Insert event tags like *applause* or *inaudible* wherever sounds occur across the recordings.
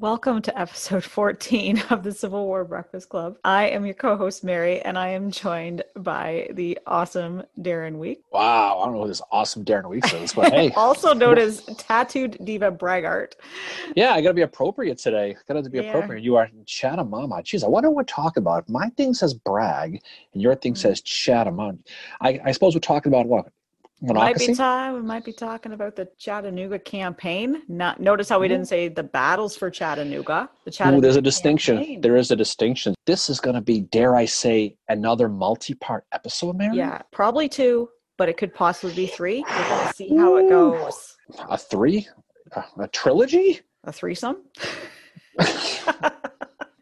Welcome to episode *laughs* 14 of the Civil War Breakfast Club. I am your co host, Mary, and I am joined by the awesome Darren Week. Wow, I don't know who this awesome Darren Weeks is, but hey. *laughs* also known as Tattooed Diva Braggart. Yeah, I got to be appropriate today. Got to be yeah. appropriate. You are Chatamama. Jeez, I wonder what we're talking about. My thing says brag, and your thing mm-hmm. says Chatamama. I, I suppose we're talking about what? Might be time. We might be talking about the Chattanooga campaign. Not notice how we mm-hmm. didn't say the battles for Chattanooga. The Chattanooga Ooh, there's a distinction. Campaign. There is a distinction. This is going to be, dare I say, another multi-part episode, Mary. Yeah, probably two, but it could possibly be three. We're going to see how it goes. A three, a, a trilogy, a threesome. *laughs* *laughs*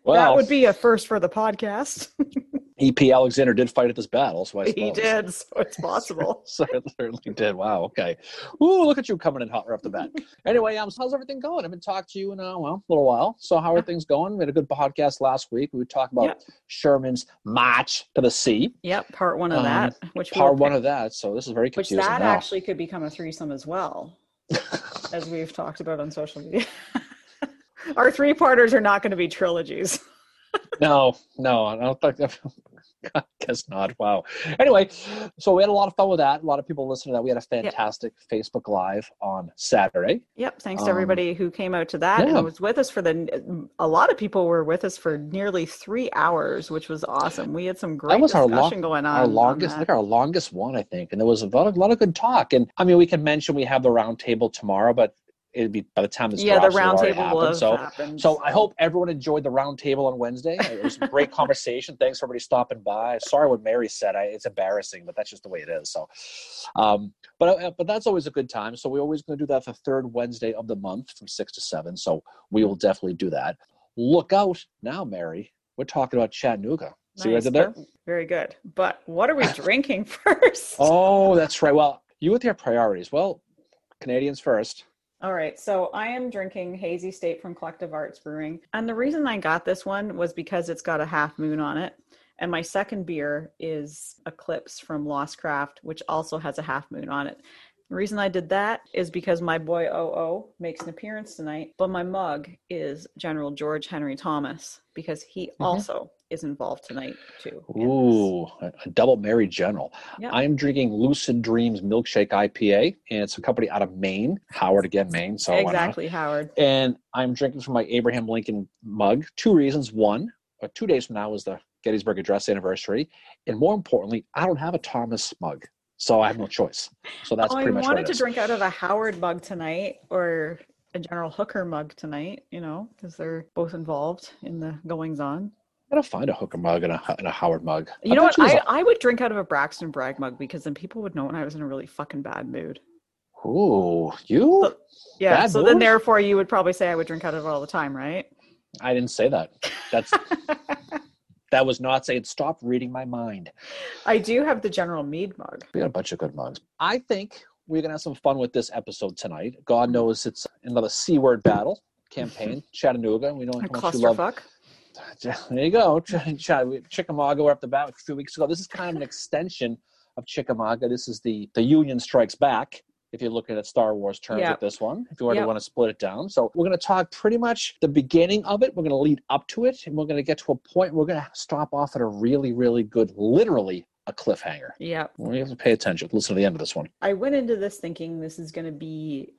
well, that would be a first for the podcast. *laughs* EP Alexander did fight at this battle, so I he did. So it's *laughs* possible. so it certainly did. Wow. Okay. Ooh, look at you coming in hot right off the bat. *laughs* anyway, um, so how's everything going? I've been talking to you in a well, a little while. So how are things going? We had a good podcast last week. We talked about yep. Sherman's march to the sea. Yep, part one of um, that. Which part one of that. So this is very confusing. Which that now. actually could become a threesome as well, as we've talked about on social media. Our three parters are not going to be trilogies. *laughs* no, no, I don't think. I guess not. Wow. Anyway, so we had a lot of fun with that. A lot of people listened to that. We had a fantastic yep. Facebook Live on Saturday. Yep. Thanks to everybody um, who came out to that yeah. and was with us for the. A lot of people were with us for nearly three hours, which was awesome. We had some great that was discussion our lo- going on. Our longest, on think our longest one, I think, and there was a lot, of, a lot of good talk. And I mean, we can mention we have the roundtable tomorrow, but it'd be by the time this yeah, the roundtable will have so, happened. So I hope everyone enjoyed the roundtable on Wednesday. It was a great conversation. Thanks for everybody stopping by. Sorry what Mary said. I, it's embarrassing, but that's just the way it is. So, um, but uh, but that's always a good time. So we're always going to do that the third Wednesday of the month from six to seven. So we will definitely do that. Look out now, Mary. We're talking about Chattanooga. See nice. what I did there? Very good. But what are we drinking *laughs* first? Oh, that's right. Well, you with your priorities. Well, Canadians first. All right, so I am drinking Hazy State from Collective Arts Brewing. And the reason I got this one was because it's got a half moon on it. And my second beer is Eclipse from Lost Craft, which also has a half moon on it. The reason I did that is because my boy OO makes an appearance tonight, but my mug is General George Henry Thomas because he mm-hmm. also is involved tonight too. Ooh, a double Mary General. I'm drinking Lucid Dreams Milkshake IPA, and it's a company out of Maine, Howard again, Maine. So exactly Howard. And I'm drinking from my Abraham Lincoln mug. Two reasons. One, uh, two days from now is the Gettysburg Address anniversary, and more importantly, I don't have a Thomas mug. So I have no choice. So that's oh, pretty I much. I wanted to drink out of a Howard mug tonight, or a General Hooker mug tonight. You know, because they're both involved in the goings on. I gotta find a Hooker mug and a, and a Howard mug. You I know what? I, I would drink out of a Braxton Bragg mug because then people would know when I was in a really fucking bad mood. Ooh, you? So, yeah. Bad so mood? then, therefore, you would probably say I would drink out of it all the time, right? I didn't say that. That's *laughs* that was not saying stop reading my mind. I do have the General Meade mug. We got a bunch of good mugs. I think we're gonna have some fun with this episode tonight. God mm-hmm. knows it's another C word battle campaign, *laughs* Chattanooga. We know how much you love. *laughs* There you go. *laughs* Chickamauga We were up the bat a few weeks ago. This is kind of an extension of Chickamauga. This is the the Union Strikes Back if you're looking at Star Wars terms yep. with this one, if you already yep. want to split it down. So we're going to talk pretty much the beginning of it. We're going to lead up to it, and we're going to get to a point. We're going to stop off at a really, really good, literally a cliffhanger. Yeah. We have to pay attention. Listen to the end of this one. I went into this thinking this is going to be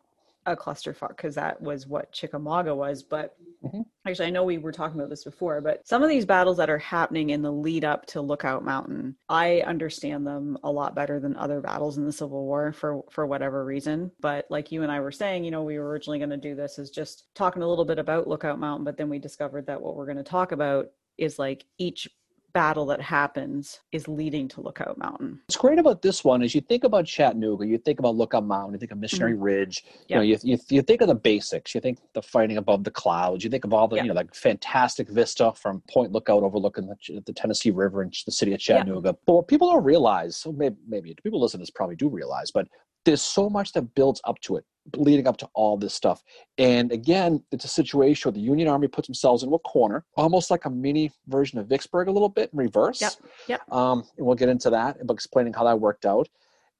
a clusterfuck because that was what Chickamauga was. But mm-hmm. actually, I know we were talking about this before, but some of these battles that are happening in the lead up to Lookout Mountain, I understand them a lot better than other battles in the Civil War for for whatever reason. But like you and I were saying, you know, we were originally going to do this is just talking a little bit about Lookout Mountain, but then we discovered that what we're going to talk about is like each battle that happens is leading to Lookout Mountain. What's great about this one is you think about Chattanooga, you think about Lookout Mountain, you think of Missionary mm-hmm. Ridge, yep. you know, you, you, you, think of the basics, you think the fighting above the clouds, you think of all the, you know, like fantastic vista from Point Lookout overlooking the, the Tennessee River and the city of Chattanooga. But what people don't realize, so maybe, maybe people listening to this probably do realize, but there's so much that builds up to it leading up to all this stuff. And again, it's a situation where the Union Army puts themselves into a corner, almost like a mini version of Vicksburg, a little bit in reverse. Yep. Yep. Um, and we'll get into that, but explaining how that worked out.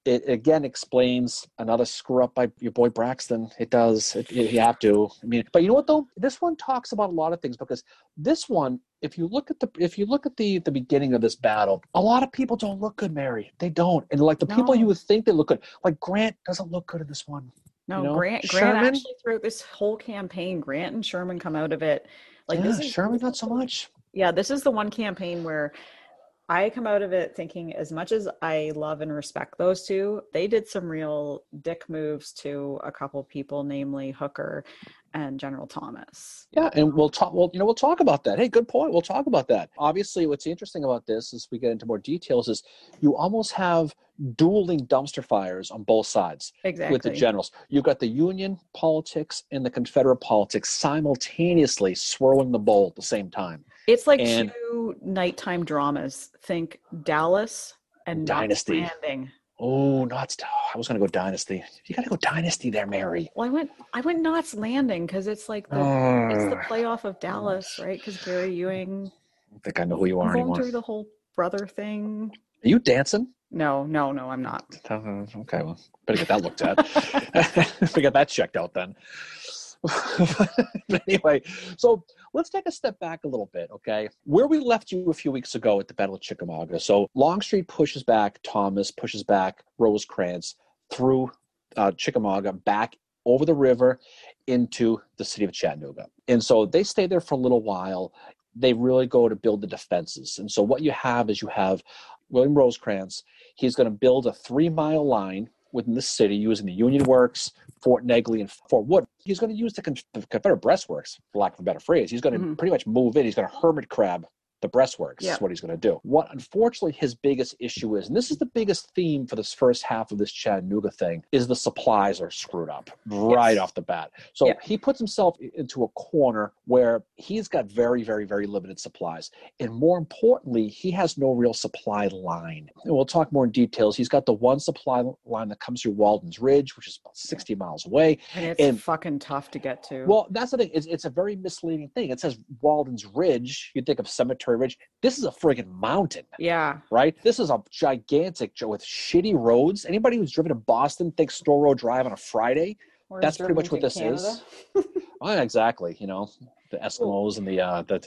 it again explains another screw up by your boy Braxton. It does. It, it, you have to. I mean, but you know what though? This one talks about a lot of things because this one, if you look at the if you look at the the beginning of this battle, a lot of people don't look good, Mary. They don't, and like the no. people you would think they look good, like Grant doesn't look good in this one. No, you know? Grant. Grant Sherman, actually throughout this whole campaign, Grant and Sherman come out of it. Like yeah, this is, Sherman, not so much. Yeah, this is the one campaign where I come out of it thinking as much as I love and respect those two, they did some real dick moves to a couple people, namely Hooker and General Thomas. Yeah, and we'll talk well, you know, we'll talk about that. Hey, good point. We'll talk about that. Obviously, what's interesting about this as we get into more details is you almost have dueling dumpster fires on both sides exactly. with the generals. You've got the Union politics and the Confederate politics simultaneously swirling the bowl at the same time. It's like and two nighttime dramas. Think Dallas and Dynasty. Landing. Oh, Knots. I was gonna go Dynasty. You gotta go Dynasty there, Mary. Well, I went. I went Knots Landing because it's like the uh, it's the playoff of Dallas, right? Because Gary Ewing. I think I know who you are going anymore. through the whole brother thing. Are you dancing? No, no, no, I'm not. Uh, okay, well, better get that looked at. *laughs* we get that checked out then. *laughs* but anyway, so let's take a step back a little bit, okay? Where we left you a few weeks ago at the Battle of Chickamauga. So Longstreet pushes back Thomas, pushes back Rosecrans through uh, Chickamauga back over the river into the city of Chattanooga. And so they stay there for a little while. They really go to build the defenses. And so what you have is you have William Rosecrans. He's going to build a three mile line within the city using the Union Works, Fort Negley, and Fort Wood. He's going to use the Confederate breastworks, for lack of a better phrase. He's going to mm-hmm. pretty much move in. He's going to hermit crab the breastworks yeah. is what he's going to do. What unfortunately his biggest issue is, and this is the biggest theme for this first half of this Chattanooga thing, is the supplies are screwed up right yes. off the bat. So yeah. he puts himself into a corner where he's got very, very, very limited supplies. And more importantly, he has no real supply line. And we'll talk more in details. He's got the one supply line that comes through Walden's Ridge, which is about 60 miles away. And it's and, fucking tough to get to. Well, that's the thing. It's, it's a very misleading thing. It says Walden's Ridge. You'd think of cemetery Ridge. This is a friggin' mountain. Yeah. Right? This is a gigantic with shitty roads. Anybody who's driven to Boston thinks Storrow Drive on a Friday. Or That's pretty much what this Canada. is. *laughs* oh, exactly. You know, the Eskimos and the uh the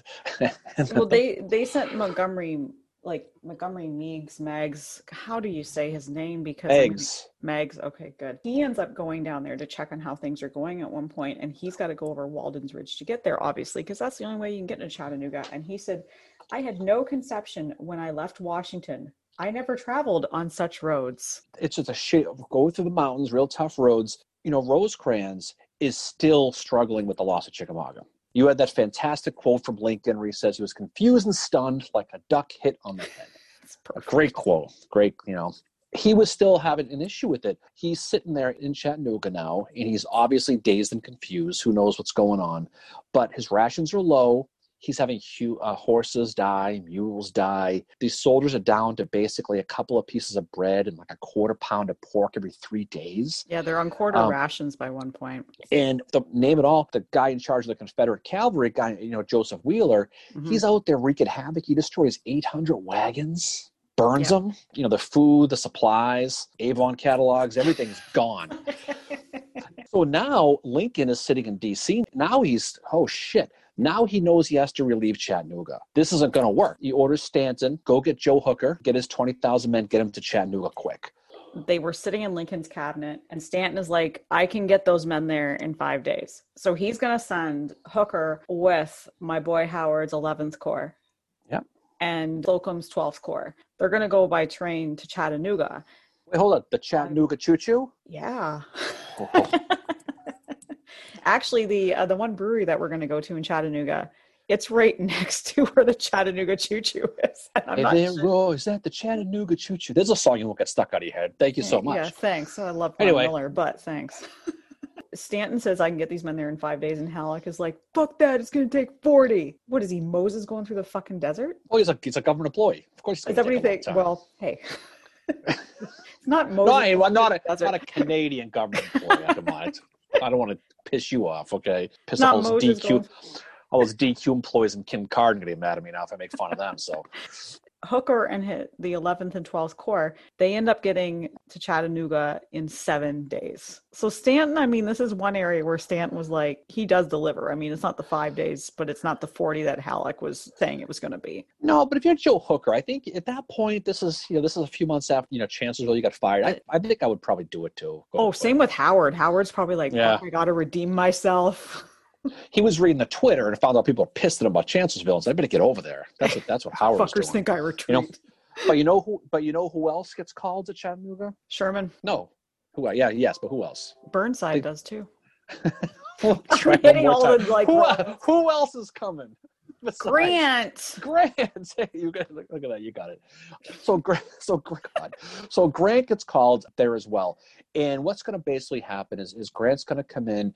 *laughs* Well they they sent Montgomery like Montgomery Meigs, Mags. How do you say his name? Because Eggs. Mags. Okay, good. He ends up going down there to check on how things are going at one point, and he's got to go over Walden's Ridge to get there, obviously, because that's the only way you can get into Chattanooga. And he said, "I had no conception when I left Washington. I never traveled on such roads. It's just a shit. Go through the mountains, real tough roads. You know, Rosecrans is still struggling with the loss of Chickamauga. You had that fantastic quote from Lincoln where he says he was confused and stunned like a duck hit on the head. *laughs* a great quote. Great, you know. He was still having an issue with it. He's sitting there in Chattanooga now, and he's obviously dazed and confused. Who knows what's going on? But his rations are low he's having hu- uh, horses die, mules die. These soldiers are down to basically a couple of pieces of bread and like a quarter pound of pork every three days. Yeah, they're on quarter um, rations by one point. And the name it all, the guy in charge of the Confederate cavalry, guy, you know, Joseph Wheeler, mm-hmm. he's out there wreaking havoc. He destroys 800 wagons. Burns yeah. them, you know, the food, the supplies, Avon catalogs, everything's gone. *laughs* so now Lincoln is sitting in DC. Now he's, oh shit, now he knows he has to relieve Chattanooga. This isn't going to work. He orders Stanton, go get Joe Hooker, get his 20,000 men, get him to Chattanooga quick. They were sitting in Lincoln's cabinet, and Stanton is like, I can get those men there in five days. So he's going to send Hooker with my boy Howard's 11th Corps. Yep. And Slocum's 12th Corps. They're going to go by train to Chattanooga. Wait, hold on. The Chattanooga Choo Choo? Yeah. Oh. *laughs* Actually, the uh, the one brewery that we're going to go to in Chattanooga, it's right *laughs* next to where the Chattanooga Choo Choo is. And there, sure. is that the Chattanooga Choo Choo? There's a song you won't get stuck out of your head. Thank you so much. Yeah, thanks. I love Paul anyway. Miller, but thanks. *laughs* Stanton says I can get these men there in five days, and Halleck is like, "Fuck that! It's going to take 40. What is he, Moses, going through the fucking desert? Oh, he's a he's a government employee. Of course, is that what you think? Well, hey, *laughs* it's not Moses. No, not a not a Canadian government employee. Come on, I don't want to piss you off, okay? Piss Not all those DQ, all those DQ employees and Kim Card gonna get mad at me now if I make fun of them. So, *laughs* Hooker and hit the 11th and 12th Corps, they end up getting to Chattanooga in seven days. So Stanton, I mean, this is one area where Stanton was like, he does deliver. I mean, it's not the five days, but it's not the 40 that Halleck was saying it was going to be. No, but if you're Joe Hooker, I think at that point, this is, you know, this is a few months after, you know, Chancellorsville, you got fired. I, I think I would probably do it too. oh, same with Howard. Howard's probably like, yeah. oh, I got to redeem myself. *laughs* he was reading the Twitter and found out people are pissed at him about Chancellorsville and said, I better get over there. That's what that's what Howard Fuckers think I retreat. You know? But you know who but you know who else gets called to Chattanooga? Sherman. No. Who yeah, yes, but who else? Burnside they, does too. *laughs* hitting *laughs* all the, like, who, who else is coming? *laughs* Besides, Grant. Grant. *laughs* you got look, look, at that. You got it. So Grant. *laughs* So God. So Grant gets called there as well. And what's going to basically happen is, is Grant's going to come in.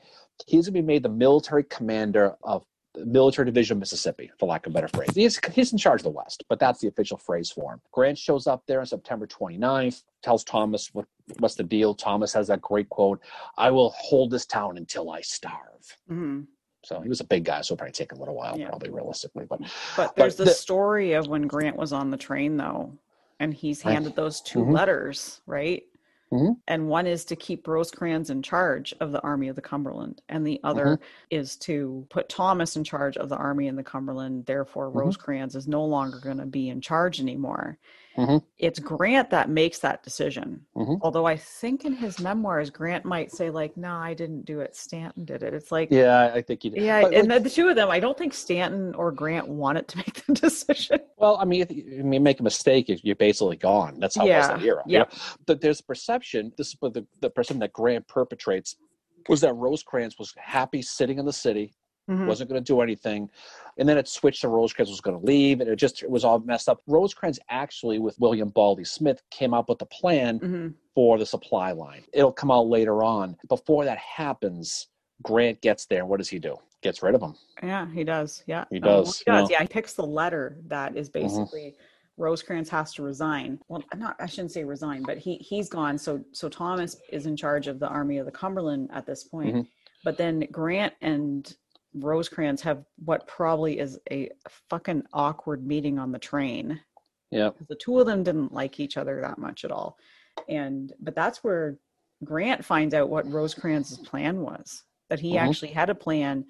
He's going to be made the military commander of the military division of Mississippi, for lack of a better phrase. He's, he's in charge of the West, but that's the official phrase for him. Grant shows up there on September 29th, tells Thomas what, what's the deal. Thomas has that great quote I will hold this town until I starve. Mm-hmm. So he was a big guy, so it'll probably take a little while, yeah. probably realistically. But but there's but the, the, story of when Grant was on the train, though, and he's handed those 2 mm-hmm. letters, right? Mm-hmm. And one is to keep Rosecrans in charge of the Army of the Cumberland, and the other mm-hmm. is to put Thomas in charge of the Army in the Cumberland. Therefore, mm-hmm. Rosecrans is no longer going to be in charge anymore. Mm-hmm. It's Grant that makes that decision. Mm-hmm. Although I think in his memoirs, Grant might say like, "No, I didn't do it. Stanton did it." It's like, yeah, I think he did. Yeah, but, and like, the, two of them, I don't think Stanton or Grant wanted to *laughs* make the decision. Well, I mean, if you make a mistake, you're basically gone. That's how yeah. it was that era. Yeah, you know? but there's a perception. This is the the perception that Grant perpetrates was that Rosecrans was happy sitting in the city Mm-hmm. wasn't going to do anything and then it switched to rosecrans was going to leave and it just it was all messed up rosecrans actually with william baldy smith came up with a plan mm-hmm. for the supply line it'll come out later on before that happens grant gets there what does he do gets rid of him yeah he does yeah he does he does yeah he picks the letter that is mm-hmm. basically mm-hmm. Rosecrans has to resign. Well, not I shouldn't say resign, but he he's gone. So so Thomas is in charge of the Army of the Cumberland at this point. Mm-hmm. But then Grant and Rosecrans have what probably is a fucking awkward meeting on the train. Yeah. The two of them didn't like each other that much at all. And but that's where Grant finds out what Rosecrans's plan was. That he mm-hmm. actually had a plan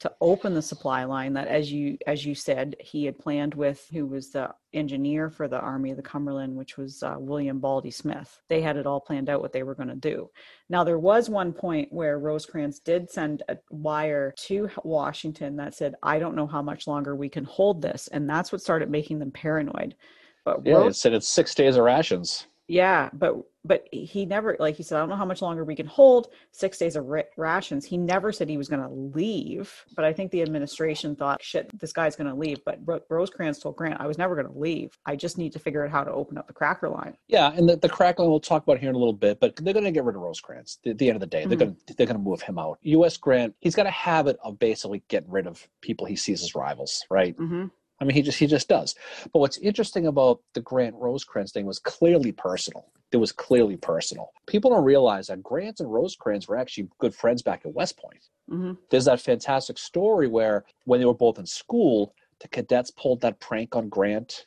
to open the supply line that as you as you said he had planned with who was the engineer for the army of the cumberland which was uh, william baldy smith. They had it all planned out what they were going to do. Now there was one point where rosecrans did send a wire to washington that said i don't know how much longer we can hold this and that's what started making them paranoid. But yeah Rose- it said it's six days of rations yeah but but he never like he said i don't know how much longer we can hold. Six days of rations. He never said he was going to leave but i think the administration thought shit this guy's going to leave. But Ro- rosecrans told grant i was never going to leave. I just need to figure out how to open up the cracker line. Yeah and the, the cracker line we'll talk about here in a little bit but they're going to get rid of rosecrans at the end of the day. Mm-hmm. they're going to they're going to move him out. Us grant he's got a habit of basically getting rid of people he sees as rivals right? Mm-hmm. I mean, he just he just does. But what's interesting about the Grant Rosecrans thing was clearly personal. It was clearly personal. People don't realize that Grant and Rosecrans were actually good friends back at West Point. Mm-hmm. There's that fantastic story where when they were both in school, the cadets pulled that prank on Grant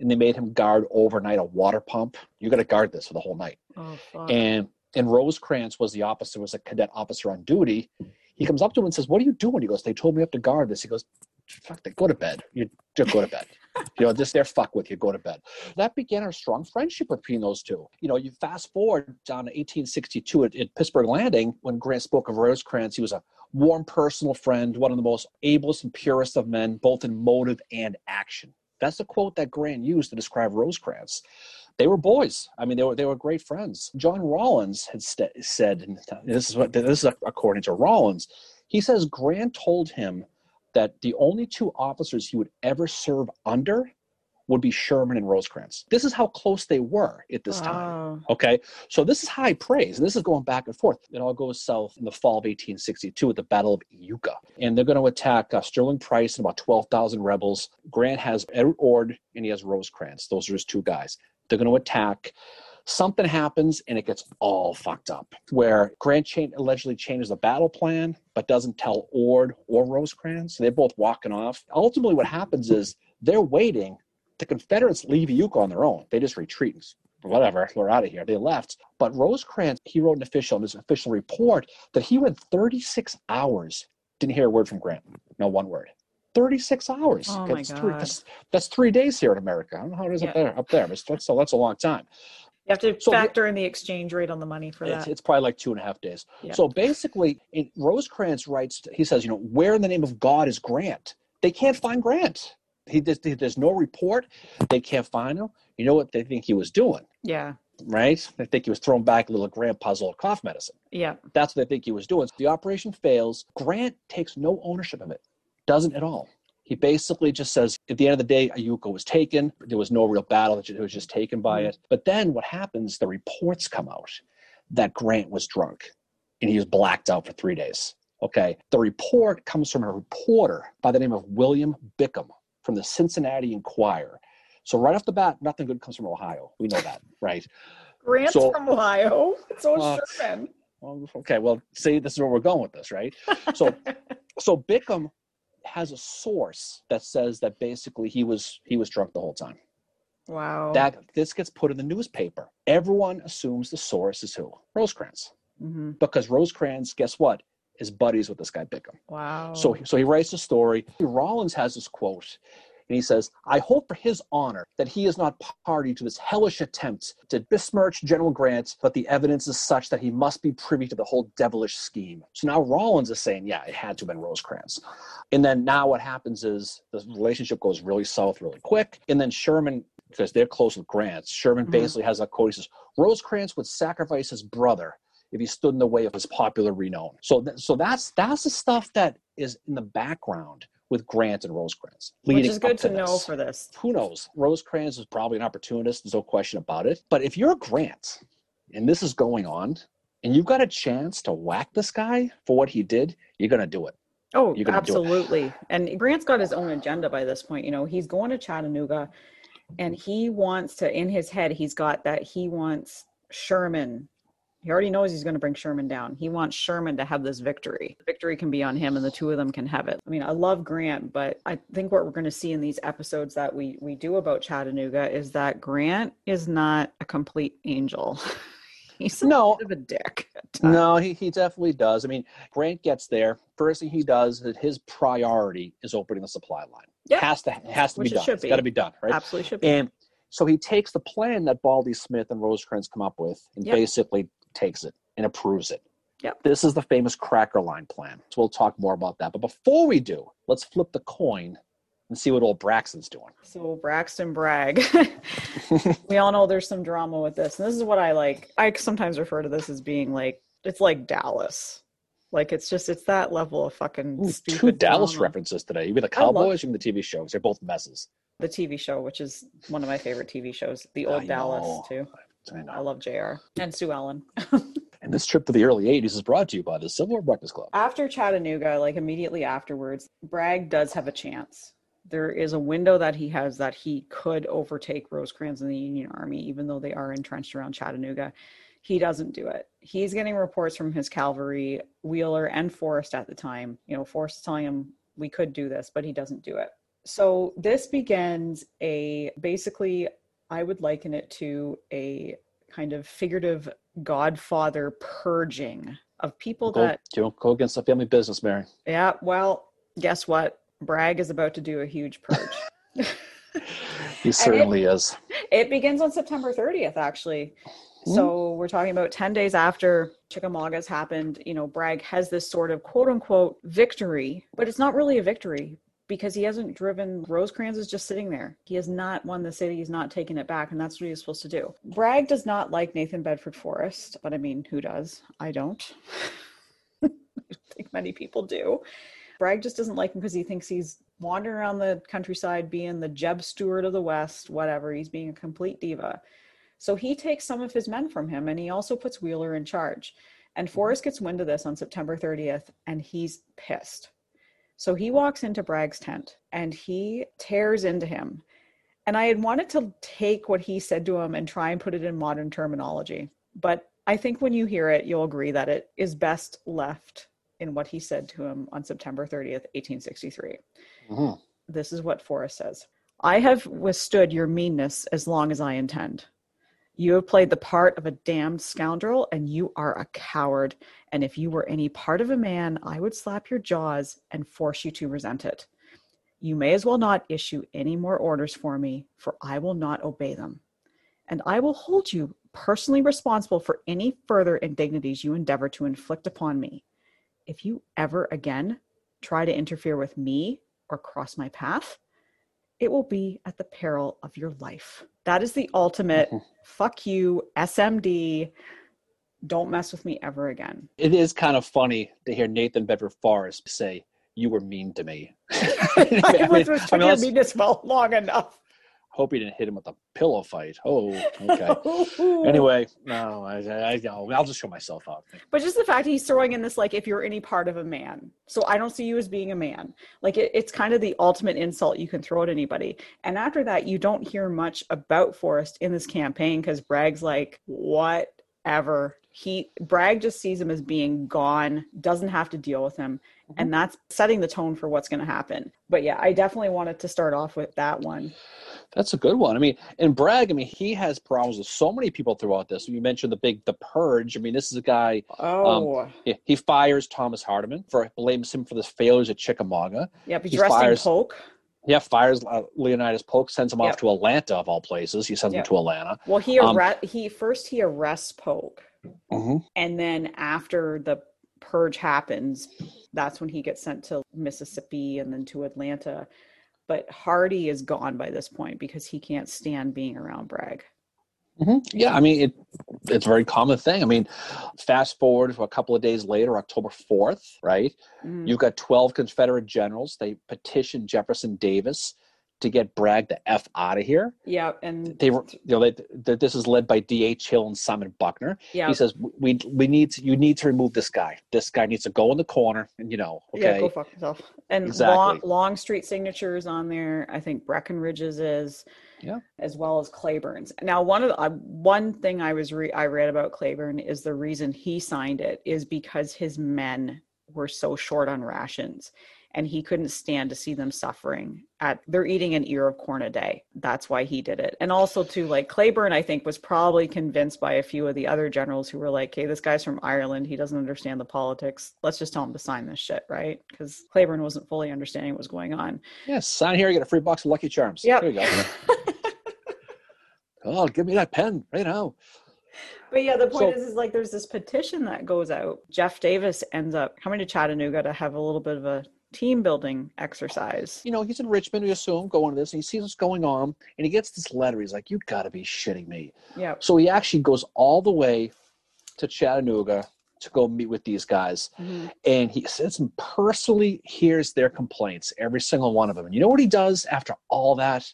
and they made him guard overnight a water pump. You got to guard this for the whole night. Oh, and and Rosecrans was the officer, was a cadet officer on duty. He comes up to him and says, "What are you doing?" He goes, "They told me up to guard this." He goes, fuck that, go to bed. You just go to bed. you know, just they're fuck with you, go to bed. That began a strong friendship between those two. You know, you fast forward down to 1862 at, at Pittsburgh Landing when Grant spoke of Rosecrans. He was a warm personal friend, one of the most ablest and purest of men, both in motive and action. That's the quote that Grant used to describe Rosecrans. They were boys. I mean, they were they were great friends. John Rawlins had st- said, and this is what this is according to Rawlins. He says Grant told him that the only two officers he would ever serve under would be Sherman and Rosecrans. This is how close they were at this time. Okay. So this is high praise. And this is going back and forth. It all goes south in the fall of 1862 at the Battle of Iuka. And they're going to attack uh, Sterling Price and about 12,000 rebels. Grant has Edward Ord and he has Rosecrans. Those are his two guys. They're going to attack something happens and it gets all fucked up. Where Grant cha- allegedly changes the battle plan, but doesn't tell Ord or Rosecrans. So they're both walking off. Ultimately, what happens is they're waiting The Confederates leave Iuka on their own. They just retreat. Whatever, we're out of here. They left. But Rosecrans, he wrote an official in his official report that he went 36 hours, didn't hear a word from Grant. No one word. 36 hours. Oh my that's, God. Three, that's, that's, three days here in America. I don't know how it is yeah. up there. Up there, but that's, so that's a long time. You have to so factor in the exchange rate on the money for it's, that. It's probably like two and a half days. Yeah. So basically, in, Rosecrans writes, he says, you know, where in the name of God is Grant? They can't find Grant. He, there's no report. They can't find him. You know what they think he was doing? Yeah. Right? They think he was throwing back a little grandpa's old cough medicine. Yeah. That's what they think he was doing. The operation fails. Grant takes no ownership of it. Doesn't at all. He basically just says, at the end of the day, Iuka was taken. There was no real battle. It was just taken by mm-hmm. it. But then what happens, the reports come out that Grant was drunk and he was blacked out for three days. Okay. The report comes from a reporter by the name of William Bickham from the Cincinnati Enquirer. So right off the bat, nothing good comes from Ohio. We know that, *laughs* right? Grant's so, from Ohio. So uh, Sherman. Well, okay. Well, see, this is where we're going with this, right? So, *laughs* so Bickham has a source that says that basically he was he was drunk the whole time. Wow. That this gets put in the newspaper. Everyone assumes the source is who? Rosecrans. Mm-hmm. Because Rosecrans, guess what? Is buddies with this guy Bickham. Wow. So so he writes the story. Rawlins has this quote and he says, I hope for his honor that he is not party to this hellish attempt to besmirch General Grant, but the evidence is such that he must be privy to the whole devilish scheme. So now Rawlins is saying, yeah, it had to have been Rosecrans. And then now what happens is the relationship goes really south really quick. And then Sherman because they're close with Grant. Sherman mm-hmm. basically has a quote. He says, Rosecrans would sacrifice his brother if he stood in the way of his popular renown. So, th- so that's that's the stuff that is in the background with Grant and Rosecrans. Which is good to, to know for this. Who knows? Rosecrans is probably an opportunist. There's no question about it. But if you're Grant and this is going on and you've got a chance to whack this guy for what he did, you're going to do it. Oh, absolutely. And Grant's got his own agenda by this point. You know, he's going to Chattanooga and he wants to, in his head, he's got that he wants Sherman he already knows he's going to bring Sherman down. He wants Sherman to have this victory. The victory can be on him and the two of them can have it. I mean, I love Grant, but I think what we're going to see in these episodes that we we do about Chattanooga is that Grant is not a complete angel. *laughs* he's a no, bit of a dick. No, he, he definitely does. I mean, Grant gets there. First thing he does is his priority is opening the supply line. Yeah. Has to has to Which be done. It has got to be done, right? Absolutely should be. And so he takes the plan that Baldy Smith and Rosecrans come up with and yep. basically takes it and approves it. Yep. This is the famous cracker line plan. So we'll talk more about that. But before we do, let's flip the coin and see what old Braxton's doing. So Braxton Bragg. *laughs* we all know there's some drama with this. And this is what I like. I sometimes refer to this as being like it's like Dallas. Like it's just it's that level of fucking Ooh, two Dallas drama. references today. You mean the Cowboys, mean the TV shows. They're both messes. The TV show, which is one of my favorite TV shows, the old Dallas too. I, I love JR and Sue Ellen. *laughs* and this trip to the early 80s is brought to you by the Civil War Breakfast Club. After Chattanooga, like immediately afterwards, Bragg does have a chance. There is a window that he has that he could overtake Rosecrans and the Union Army, even though they are entrenched around Chattanooga. He doesn't do it. He's getting reports from his cavalry, Wheeler and Forrest at the time. You know, Forrest telling him we could do this, but he doesn't do it. So this begins a basically I would liken it to a kind of figurative godfather purging of people go, that don't go against the family business, Mary. Yeah, well, guess what? Bragg is about to do a huge purge. *laughs* he certainly it, is. It begins on September 30th, actually. Mm-hmm. So we're talking about 10 days after Chickamauga's happened. You know, Bragg has this sort of quote unquote victory, but it's not really a victory because he hasn't driven Rosecrans is just sitting there. He has not won the city, he's not taken it back, and that's what he he's supposed to do. Bragg does not like Nathan Bedford Forrest, but I mean, who does? I don't. *laughs* I think many people do. Bragg just doesn't like him because he thinks he's wandering around the countryside being the Jeb Stuart of the West, whatever. He's being a complete diva. So he takes some of his men from him and he also puts Wheeler in charge. And mm-hmm. Forrest gets wind of this on September 30th and he's pissed so he walks into Bragg's tent and he tears into him. And I had wanted to take what he said to him and try and put it in modern terminology. But I think when you hear it, you'll agree that it is best left in what he said to him on September 30th, 1863. Mm-hmm. This is what Forrest says I have withstood your meanness as long as I intend. You have played the part of a damned scoundrel, and you are a coward. And if you were any part of a man, I would slap your jaws and force you to resent it. You may as well not issue any more orders for me, for I will not obey them. And I will hold you personally responsible for any further indignities you endeavor to inflict upon me. If you ever again try to interfere with me or cross my path, it will be at the peril of your life. That is the ultimate mm-hmm. fuck you, SMD. Don't mess with me ever again. It is kind of funny to hear Nathan Bedford Forrest say, You were mean to me. *laughs* *laughs* I, was I mean, your meanness well long enough. Hope he didn't hit him with a pillow fight. Oh, okay. *laughs* anyway, no, I, I, I'll just show myself out. But just the fact he's throwing in this, like, if you're any part of a man. So I don't see you as being a man. Like, it, it's kind of the ultimate insult you can throw at anybody. And after that, you don't hear much about Forrest in this campaign because Bragg's like, whatever. He Bragg just sees him as being gone, doesn't have to deal with him. Mm-hmm. And that's setting the tone for what's going to happen. But yeah, I definitely wanted to start off with that one. That's a good one. I mean, and Bragg, I mean, he has problems with so many people throughout this. You mentioned the big the purge. I mean, this is a guy. Um, oh, um, he, he, fires Thomas Hindman for blames him for the failures at Chickamauga. Yep, he's he arresting fires, Polk. Yeah, fires uh, Leonidas Polk, sends him yep. off to Atlanta of all places. He sends yep. him to Atlanta. Well, he um, he first he arrests Polk, mm-hmm. and then after the purge happens, that's when he gets sent to Mississippi and then to Atlanta but Hardee is gone by this point because he can't stand being around Bragg. Mm-hmm. Yeah, I mean it, it's a very common thing. I mean, fast forward to a couple of days later, October fourth, right? Mm-hmm. You've got twelve Confederate generals. They petition Jefferson Davis to get Bragg the f out of here. Yeah, and they were you know they, they, this is led by D. H. Hill and Simon Buckner. Yeah, he says we we need to, you need to remove this guy. This guy needs to go in the corner, and you know, okay, yeah, go fuck himself. And exactly. long, Longstreet signatures on there. I think Breckinridge's is. Yeah. As well as Cleburne's. Now, one of the, uh, one thing I was re- I read about Cleburne is the reason he signed it is because his men were so short on rations and he couldn't stand to see them suffering at they're eating an ear of corn a day. That's why he did it. And also too like cleburne i think was probably convinced by a few of the other generals who were like hey this guy's from ireland. He doesn't understand the politics. Let's just tell him to sign this shit right? Because cleburne wasn't fully understanding what was going on. Yes sign here you get a free box of lucky charms. Yeah there you go. *laughs* Oh give me that pen right now. But yeah, the point so, is, is like there's this petition that goes out. Jeff Davis ends up coming to Chattanooga to have a little bit of a team building exercise. You know, he's in Richmond, we assume, going to this, and he sees what's going on, and he gets this letter. He's like, You gotta be shitting me. Yeah. So he actually goes all the way to Chattanooga to go meet with these guys. Mm-hmm. And he sits and personally hears their complaints, every single one of them. And you know what he does after all that?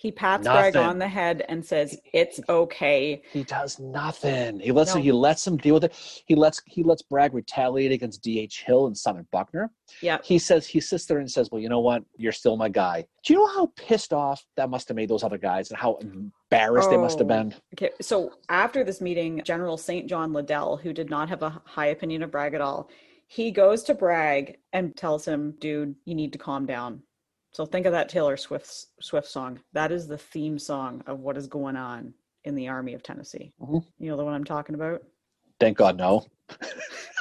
He pats nothing. Bragg on the head and says, "It's okay." He does nothing. He lets no. him, he lets him deal with it. He lets he lets Bragg retaliate against D.H. Hill and Simon Buckner. Yeah. He says he sits there and says, "Well, you know what? You're still my guy." Do you know how pissed off that must have made those other guys and how embarrassed oh, they must have oh, been? Okay. So after this meeting, General St. John Liddell, who did not have a high opinion of Bragg at all, he goes to Bragg and tells him, "Dude, you need to calm down." So think of that Taylor Swift Swift song. That is the theme song of what is going on in the Army of Tennessee. Mm-hmm. You know the one I'm talking about? Thank God, no.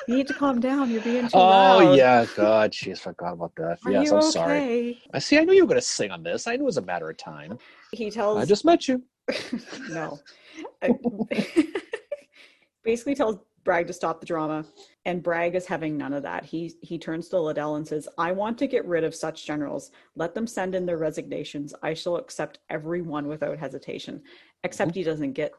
you need to calm down. You're being too oh, loud. Oh yeah, God, jeez, forgot about that. Are yes, I'm okay? sorry. I see. I knew you were going to sing on this. I knew it was a matter of time. He tells. I just met you. *laughs* no. *laughs* Basically, tells Bragg to stop the drama. And Bragg is having none of that. He he turns to Liddell and says, I want to get rid of such generals. Let them send in their resignations. I shall accept every one without hesitation. Except he doesn't get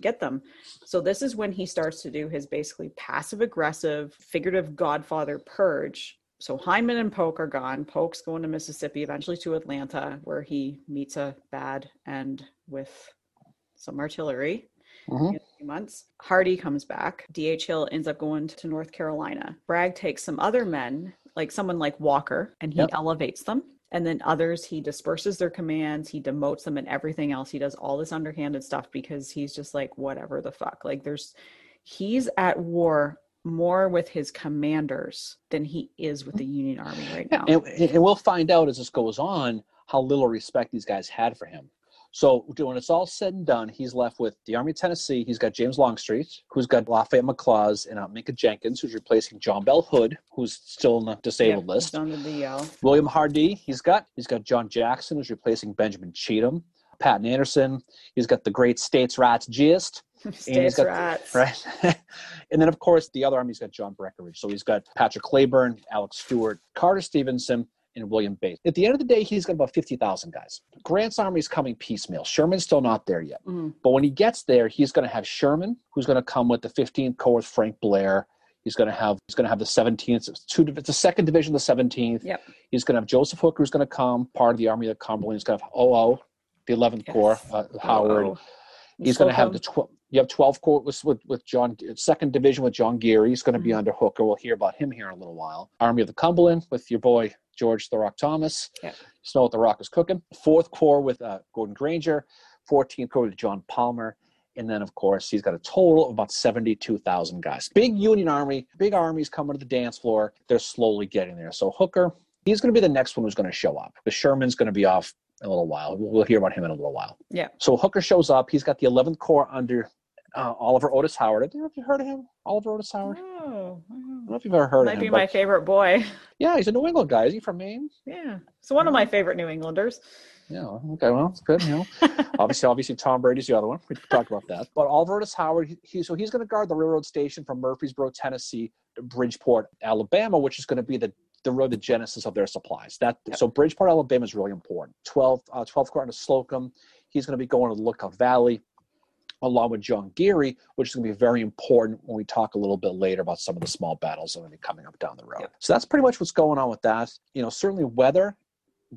get them. So this is when he starts to do his basically passive aggressive, figurative godfather purge. So Hindman and Polk are gone. Polk's going to Mississippi, eventually to Atlanta, where he meets a bad end with some artillery mm-hmm. Few months. Hardee comes back. D.H. Hill ends up going to North Carolina. Bragg takes some other men, like someone like Walker, and he yep. elevates them. And then others, he disperses their commands, he demotes them, and everything else. He does all this underhanded stuff because he's just like, whatever the fuck. Like, there's, he's at war more with his commanders than he is with the Union Army right now. And, and, we'll find out as this goes on how little respect these guys had for him. So when it's all said and done, he's left with the Army of Tennessee. He's got James Longstreet, who's got Lafayette McLaws, and uh, Micah Jenkins, who's replacing John Bell Hood, who's still in the disabled list. On the DL. William Hardee, he's got he's got John Jackson, who's replacing Benjamin Cheatham. Patton Anderson. He's got the great States Rats gist. *laughs* States Rats. *laughs* Right. and then, of course, the other army's got John Breckinridge. So he's got Patrick Cleburne, Alex Stewart, Carter Stevenson, and William Bates. At the end of the day, he's got about 50,000 guys. Grant's army is coming piecemeal. Sherman's still not there yet. Mm. But when he gets there, he's going to have Sherman, who's going to come with the 15th Corps with Frank Blair. He's going to have he's going to have the 17th, two, it's the second division, the 17th. Yep. He's going to have Joseph Hooker, who's going to come, part of the Army of the Cumberland. He's going to have OO, the 11th yes. Corps, uh, Howard. Oh, He's going to have the 12. You have 12 Corps with, with, with John, second division with John Geary. He's going to be mm-hmm. under Hooker. We'll hear about him here in a little while. Army of the Cumberland with your boy George the Rock Thomas. Yeah. Snow what the Rock is cooking. Fourth Corps with uh, Gordon Granger. 14th Corps with John Palmer. And then, of course, he's got a total of about 72,000 guys. Big Union Army, big armies coming to the dance floor. They're slowly getting there. So Hooker, he's going to be the next one who's going to show up. The Sherman's going to be off a little while. We'll hear about him in a little while. Yeah. So Hooker shows up. He's got the 11th Corps under uh, Oliver Otis Howard. Have you heard of him? Oliver Otis Howard? Oh, I don't know if you've ever heard Might of him. Might be my favorite boy. *laughs* Yeah, he's a New England guy. Is he from Maine? Yeah. So one of my favorite New Englanders. Yeah. Okay. Well, it's good. You know, *laughs* obviously, obviously, Tom Brady's the other one. We talked about that. But Oliver Otis Howard, he, he so he's going to guard the railroad station from Murfreesboro, Tennessee, to Bridgeport, Alabama, which is going to be the the road the genesis of their supplies. That yep. so Bridgeport, Alabama is really important. 12, uh, 12th Corps to Slocum. He's going to be going to the Lookout Valley along with John Geary, which is going to be very important when we talk a little bit later about some of the small battles that are going to be coming up down the road. Yep. So that's pretty much what's going on with that. You know, certainly weather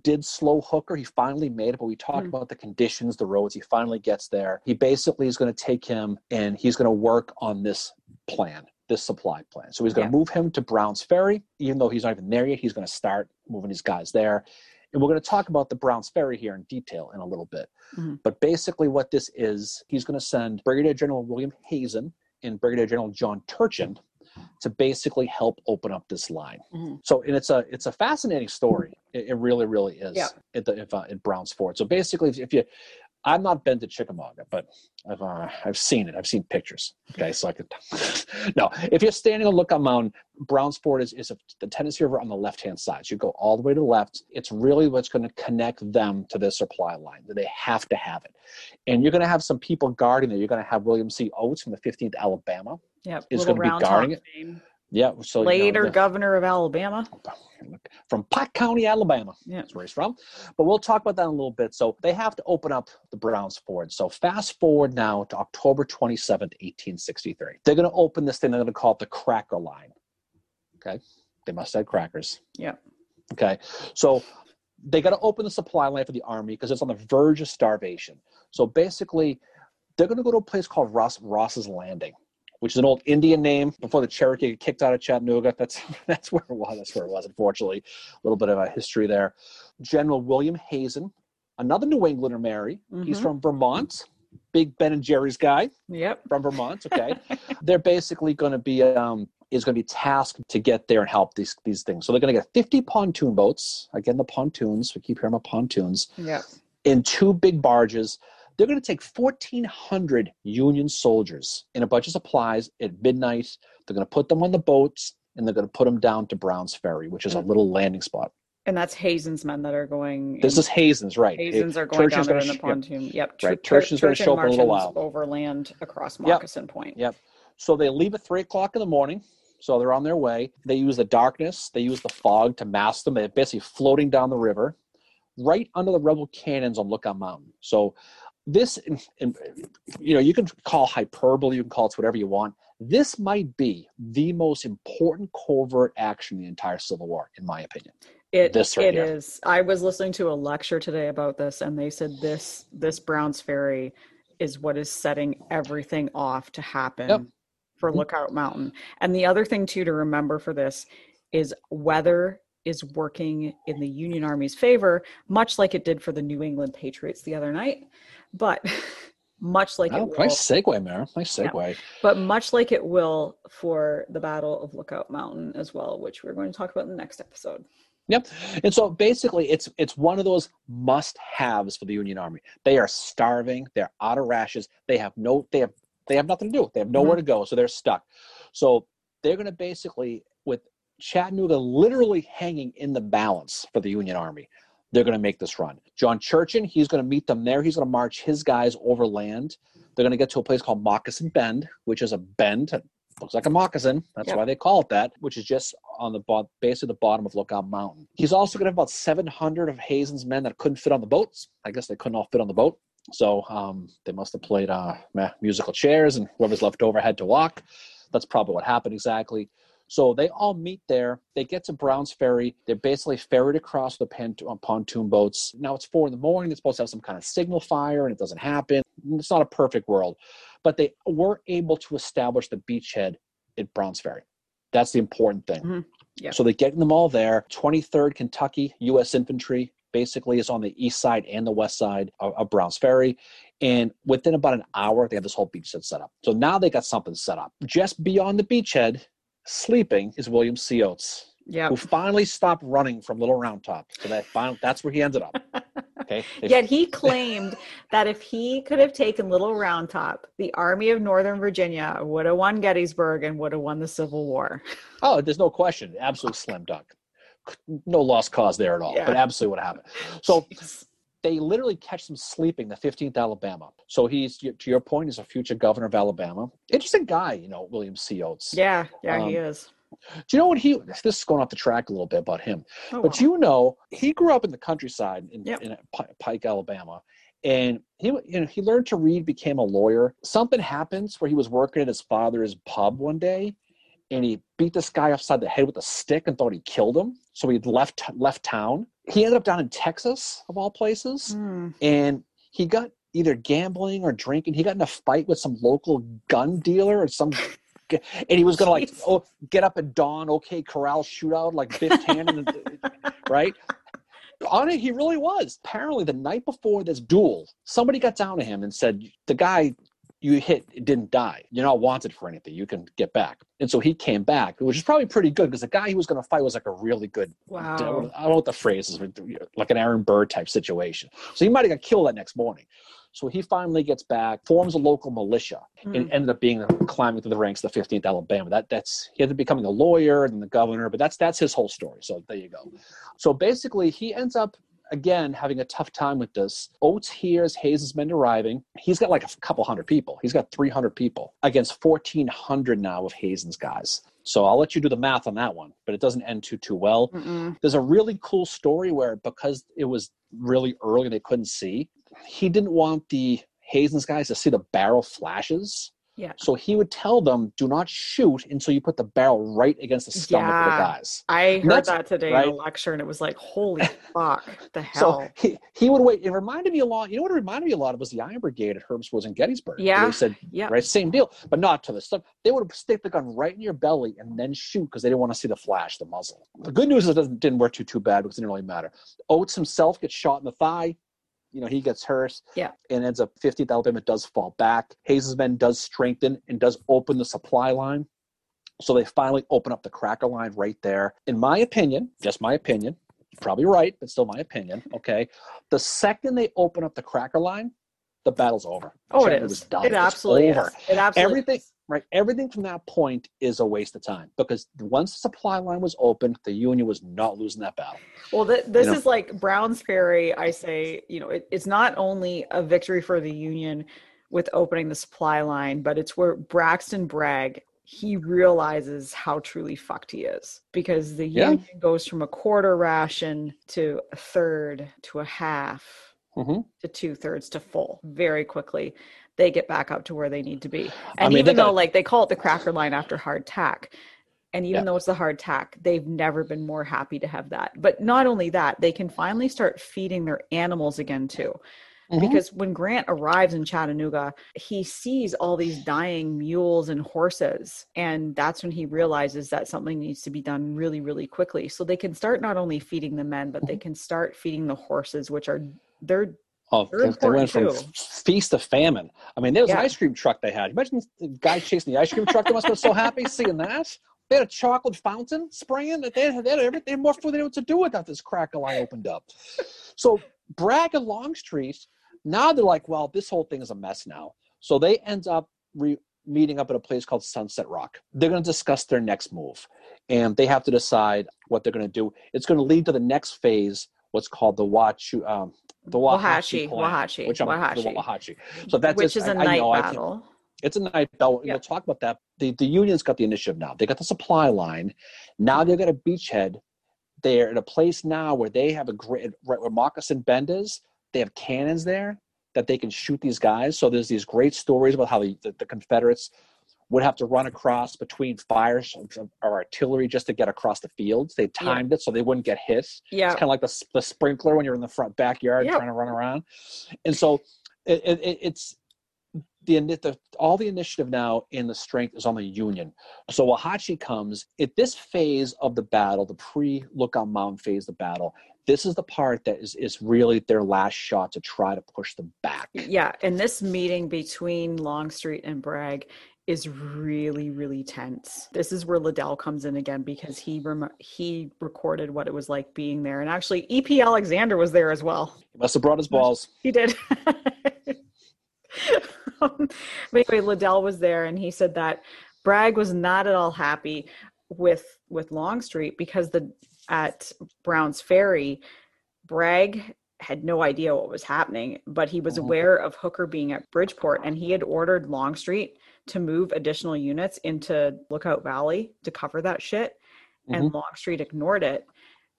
did slow Hooker. He finally made it, but we talked mm. about the conditions, the roads. He finally gets there. He basically is going to take him and he's going to work on this plan, this supply plan. So he's going yeah. to move him to Browns Ferry, even though he's not even there yet. He's going to start moving his guys there. And we're going to talk about the Browns Ferry here in detail in a little bit. Mm-hmm. But basically, what this is, he's going to send Brigadier General William Hazen and Brigadier General John Turchin to basically help open up this line. Mm-hmm. So, and it's a it's a fascinating story. It, it really, really is. Yeah. At the if, uh, at Browns Ford. So basically, if you I've not been to Chickamauga, but I've uh, I've seen it. I've seen pictures. Okay, so I could. *laughs* no, if you're standing on Lookout Mountain, Browns Ford is is a, the Tennessee River on the left hand side. So you go all the way to the left. It's really what's going to connect them to the supply line. They have to have it, and you're going to have some people guarding it. You're going to have William C. Oates from the 15th Alabama. Yeah, is going to be guarding it. Fame. Yeah, so later you know, the, governor of Alabama oh, from Pike County, Alabama. Yeah, that's where he's from. But we'll talk about that in a little bit. So they have to open up the Browns Ford. So fast forward now to October 27th, 1863. They're going to open this thing. They're going to call it the Cracker Line. Okay, they must have crackers. Yeah. Okay, so they got to open the supply line for the army because it's on the verge of starvation. So basically, they're going to go to a place called Ross Ross's Landing which is an old Indian name before the Cherokee kicked out of Chattanooga. That's *laughs* that's where it was. That's where it was. Unfortunately, a little bit of a history there. General William Hazen, another New Englander, Mary. Mm-hmm. He's from Vermont. Big Ben and Jerry's guy. Yep. From Vermont. Okay. *laughs* They're basically going to be um, is going to be tasked to get there and help these these things. So they're going to get 50 pontoon boats. Again, the pontoons. We keep hearing about pontoons. Yeah. In two big barges they're going to take 1,400 Union soldiers in a bunch of supplies at midnight. They're going to put them on the boats and they're going to put them down to Browns Ferry, which is a mm-hmm. little landing spot. And that's Hazen's men that are going. This is Hazen's, right? Hazen's are going down there in the pontoon. Yep. yep. Right. Turchin's going to show up in a little while. Overland across Moccasin yep. Point. Yep. So they leave at three o'clock in the morning. So they're on their way. They use the darkness. They use the fog to mask them. They're basically floating down the river, right under the rebel cannons on Lookout Mountain. So this you know you can call hyperbole you can call it whatever you want this might be the most important covert action in the entire civil war in my opinion it, right it is. i was listening to a lecture today about this and they said this this browns ferry is what is setting everything off to happen yep. for mm-hmm. lookout mountain and the other thing too to remember for this is weather is working in the Union Army's favor, much like it did for the New England Patriots the other night. But *laughs* much like oh, it will, nice segue, Mara. Nice segue. Yeah, but much like it will for the Battle of Lookout Mountain as well, which we're going to talk about in the next episode. Yep. And so basically it's it's one of those must-haves for the Union Army. They are starving, they're out of rations, they have no they have they have nothing to do. They have nowhere mm-hmm. to go, so they're stuck. So they're going to basically with Chattanooga literally hanging in the balance for the Union Army. They're going to make this run. John Turchin, he's going to meet them there. He's going to march his guys overland. They're going to get to a place called Moccasin Bend, which is a bend looks like a moccasin. That's yep. why they call it that, which is just on the bo- base of the bottom of Lookout Mountain. He's also going to have about 700 of Hazen's men that couldn't fit on the boats. I guess they couldn't all fit on the boat. So um, they must have played uh, musical chairs, and whoever's left over had to walk. That's probably what happened exactly. So they all meet there. They get to Browns Ferry. They're basically ferried across the pontoon boats. Now it's four in the morning. They're supposed to have some kind of signal fire, and it doesn't happen. It's not a perfect world but they were able to establish the beachhead at Browns Ferry. That's the important thing. Mm-hmm. Yeah. So they're getting them all there. 23rd Kentucky U.S. Infantry basically is on the east side and the west side of, of Browns Ferry. And within about an hour, they have this whole beachhead set up. So now they got something set up. Just beyond the beachhead, sleeping is William C. Oates. Yeah. Who finally stopped running from Little Round Top. So that final, that's where he ended up. *laughs* Okay. If, Yet he claimed that if he could have taken Little Round Top, the Army of Northern Virginia would have won Gettysburg and would have won the Civil War. *laughs* Oh, there's no question. Absolute slam dunk. No lost cause there at all. Yeah. But absolutely what happened. So *laughs* Jeez. They literally catch him sleeping, the 15th Alabama. So he's, to your point, he's a future governor of Alabama. Interesting guy, you know, William C. Oates. Yeah, yeah, um, he is. Do you know what he? This is going off the track a little bit about him, oh, but wow. you know he grew up in the countryside in, yep. in Pike, Alabama, and he you know he learned to read, became a lawyer. Something happens where he was working at his father's pub one day, and he beat this guy upside the head with a stick and thought he killed him. So he left left town. He ended up down in Texas of all places, mm. and he got either gambling or drinking. He got in a fight with some local gun dealer or some *laughs* and he was gonna like oh get up at dawn okay corral shootout like Biff *laughs* Tannen right on it he really was apparently the night before this duel somebody got down to him and said the guy you hit it didn't die you're not wanted for anything you can get back and so he came back which is probably pretty good because the guy he was going to fight was like a really good wow i don't know what the phrase is like an aaron burr type situation so he might have got killed that next morning so he finally gets back, forms a local militia, mm. and hmm. ended up being climbing through the ranks of the 15th Alabama. That that's he ended up becoming a lawyer and the governor, but that's that's his whole story. So there you go. So basically, he ends up again having a tough time with this. Oates hears Hazen's men arriving. He's got like a couple hundred people. He's got 300 people against 1,400 now of Hazen's guys. So I'll let you do the math on that one, but it doesn't end too too well. Mm-mm. There's a really cool story where because it was really early, they couldn't see he didn't want the Hazen's guys to see the barrel flashes. Yeah. So he would tell them, do not shoot until you put the barrel right against the stomach yeah. of the guys. I heard that today right? in a lecture and it was like, holy *laughs* fuck, the hell. So he, he would wait. It reminded me a lot, you know what it reminded me a lot of was the Iron Brigade at Herbst Woods in Gettysburg. Yeah. They said, yeah. right, same deal, but not to the stuff. They would stick the gun right in your belly and then shoot because they didn't want to see the flash, the muzzle. The good news is it didn't work too, too bad because it didn't really matter. Oates himself gets shot in the thigh you know, he gets hurt. Yeah. And ends up 15th Alabama does fall back. Hazen's men does strengthen and does open the supply line. So they finally open up the cracker line right there. In my opinion, just my opinion, probably right, but still my opinion. Okay. The second they open up the cracker line, the battle's over. Oh, it is. It absolutely over. Is. It absolutely everything. Is. Right, everything from that point is a waste of time because once the supply line was open, the Union was not losing that battle. Well, th- this you know? is like Browns Ferry. I say, you know, it, it's not only a victory for the Union with opening the supply line, but it's where Braxton Bragg he realizes how truly fucked he is because the yeah. Union goes from a quarter ration to a third to a half mm-hmm. to two thirds to full very quickly. They get back up to where they need to be. And I mean, even though, got... like, they call it the cracker line after hard tack, and even yeah. though it's the hard tack, they've never been more happy to have that. But not only that, they can finally start feeding their animals again, too. Mm-hmm. Because when Grant arrives in Chattanooga, he sees all these dying mules and horses. And that's when he realizes that something needs to be done really, really quickly. So they can start not only feeding the men, but mm-hmm. they can start feeding the horses, which are they're Oh, they, they went from too. feast to famine. I mean, there was yeah. an ice cream truck they had. Imagine the guy chasing the ice cream truck. They must have been so happy seeing that. They had a chocolate fountain spraying. They had, they had everything more food they knew what to do without. This cracker line opened up. So Bragg and Longstreet, now they're like, well, this whole thing is a mess now. So they end up re- meeting up at a place called Sunset Rock. They're going to discuss their next move, and they have to decide what they're going to do. It's going to lead to the next phase, what's called the Wachu, um, the Wahachi, Wahachi, which I'm, Wahachi. The Wahachi. So that's which is a night I battle. It's a night battle. Yep. We'll talk about that. The the union's got the initiative now. They got the supply line. Now they've got a beachhead. They're in a place now where they have a great right where Moccasin Bend is. They have cannons there that they can shoot these guys. So there's these great stories about how the, the, the Confederates would have to run across between fires or artillery just to get across the fields. They timed yeah. it so they wouldn't get hit. Yeah. It's kind of like the, the sprinkler when you're in the front backyard trying to run around. And so it, it, it's the, the, all the initiative now in the strength is on the Union. So Wauhatchie comes at this phase of the battle, the pre-Lookout Mountain phase of the battle this is the part that is is really their last shot to try to push them back. Yeah, and this meeting between Longstreet and Bragg is really really tense. This is where Liddell comes in again because he rem- he recorded what it was like being there, and actually E.P. Alexander was there as well. He must have brought his balls. He did. *laughs* um, but anyway, Liddell was there, and he said that Bragg was not at all happy with with Longstreet because the at Brown's Ferry, Bragg had no idea what was happening, but he was oh. aware of Hooker being at Bridgeport and he had ordered Longstreet to move additional units into Lookout Valley to cover that shit. Mm-hmm. And Longstreet ignored it.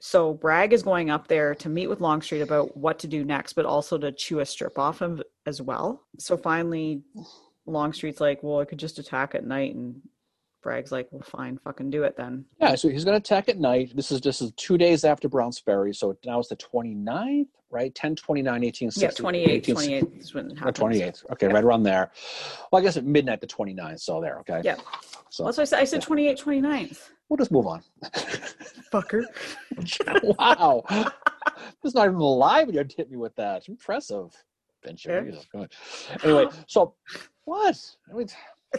So Bragg is going up there to meet with Longstreet about what to do next, but also to chew a strip off him as well. So finally, Longstreet's like, well, I could just attack at night and Bragg's like, well, fine, fucking do it then. Yeah, so he's going to attack at night. This is just two days after Brown's Ferry. So now it's the 29th, right? 10, 29, 18, Yeah, 28, 28 is when it happens. 28th. Okay, yeah. right around there. Well, I guess at midnight the 29th. So there, okay. Yeah. So well, that's why I said. I said yeah. 28, 29th. We'll just move on. Fucker. *laughs* wow. It's not even alive and you hit me with that. Impressive. Venture. Yeah. Anyway, so what? I mean, *laughs*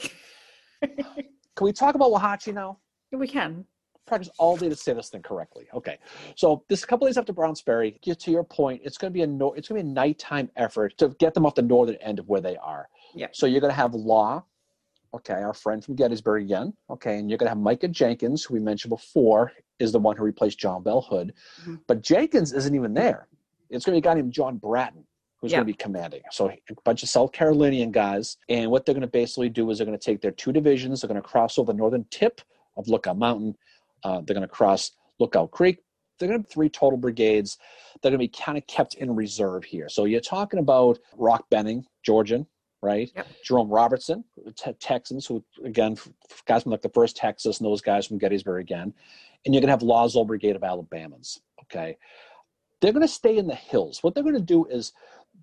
can we talk about Wauhatchie now? We can. Practice all day to say this thing correctly. Okay, so this couple days after Brown's Ferry, get to your point. It's going to be a no, it's going to be a nighttime effort to get them off the northern end of where they are. Yeah. So you're going to have Law, okay, our friend from Gettysburg again, okay, and you're going to have Micah Jenkins, who we mentioned before, is the one who replaced John Bell Hood, mm-hmm. but Jenkins isn't even there. It's going to be a guy named John Bratton who's yeah. going to be commanding. So a bunch of South Carolinian guys. And what they're going to basically do is they're going to take their two divisions, they're going to cross over the northern tip of Lookout Mountain. Uh, they're going to cross Lookout Creek. They're going to have three total brigades. They're going to be kind of kept in reserve here. So you're talking about Rock Benning, Georgian, right? Yep. Jerome Robertson, te- Texans, who again guys from like the first Texas, and those guys from Gettysburg again, and you're gonna have Law's old Brigade of Alabamans. Okay, they're gonna stay in the hills. What they're gonna do is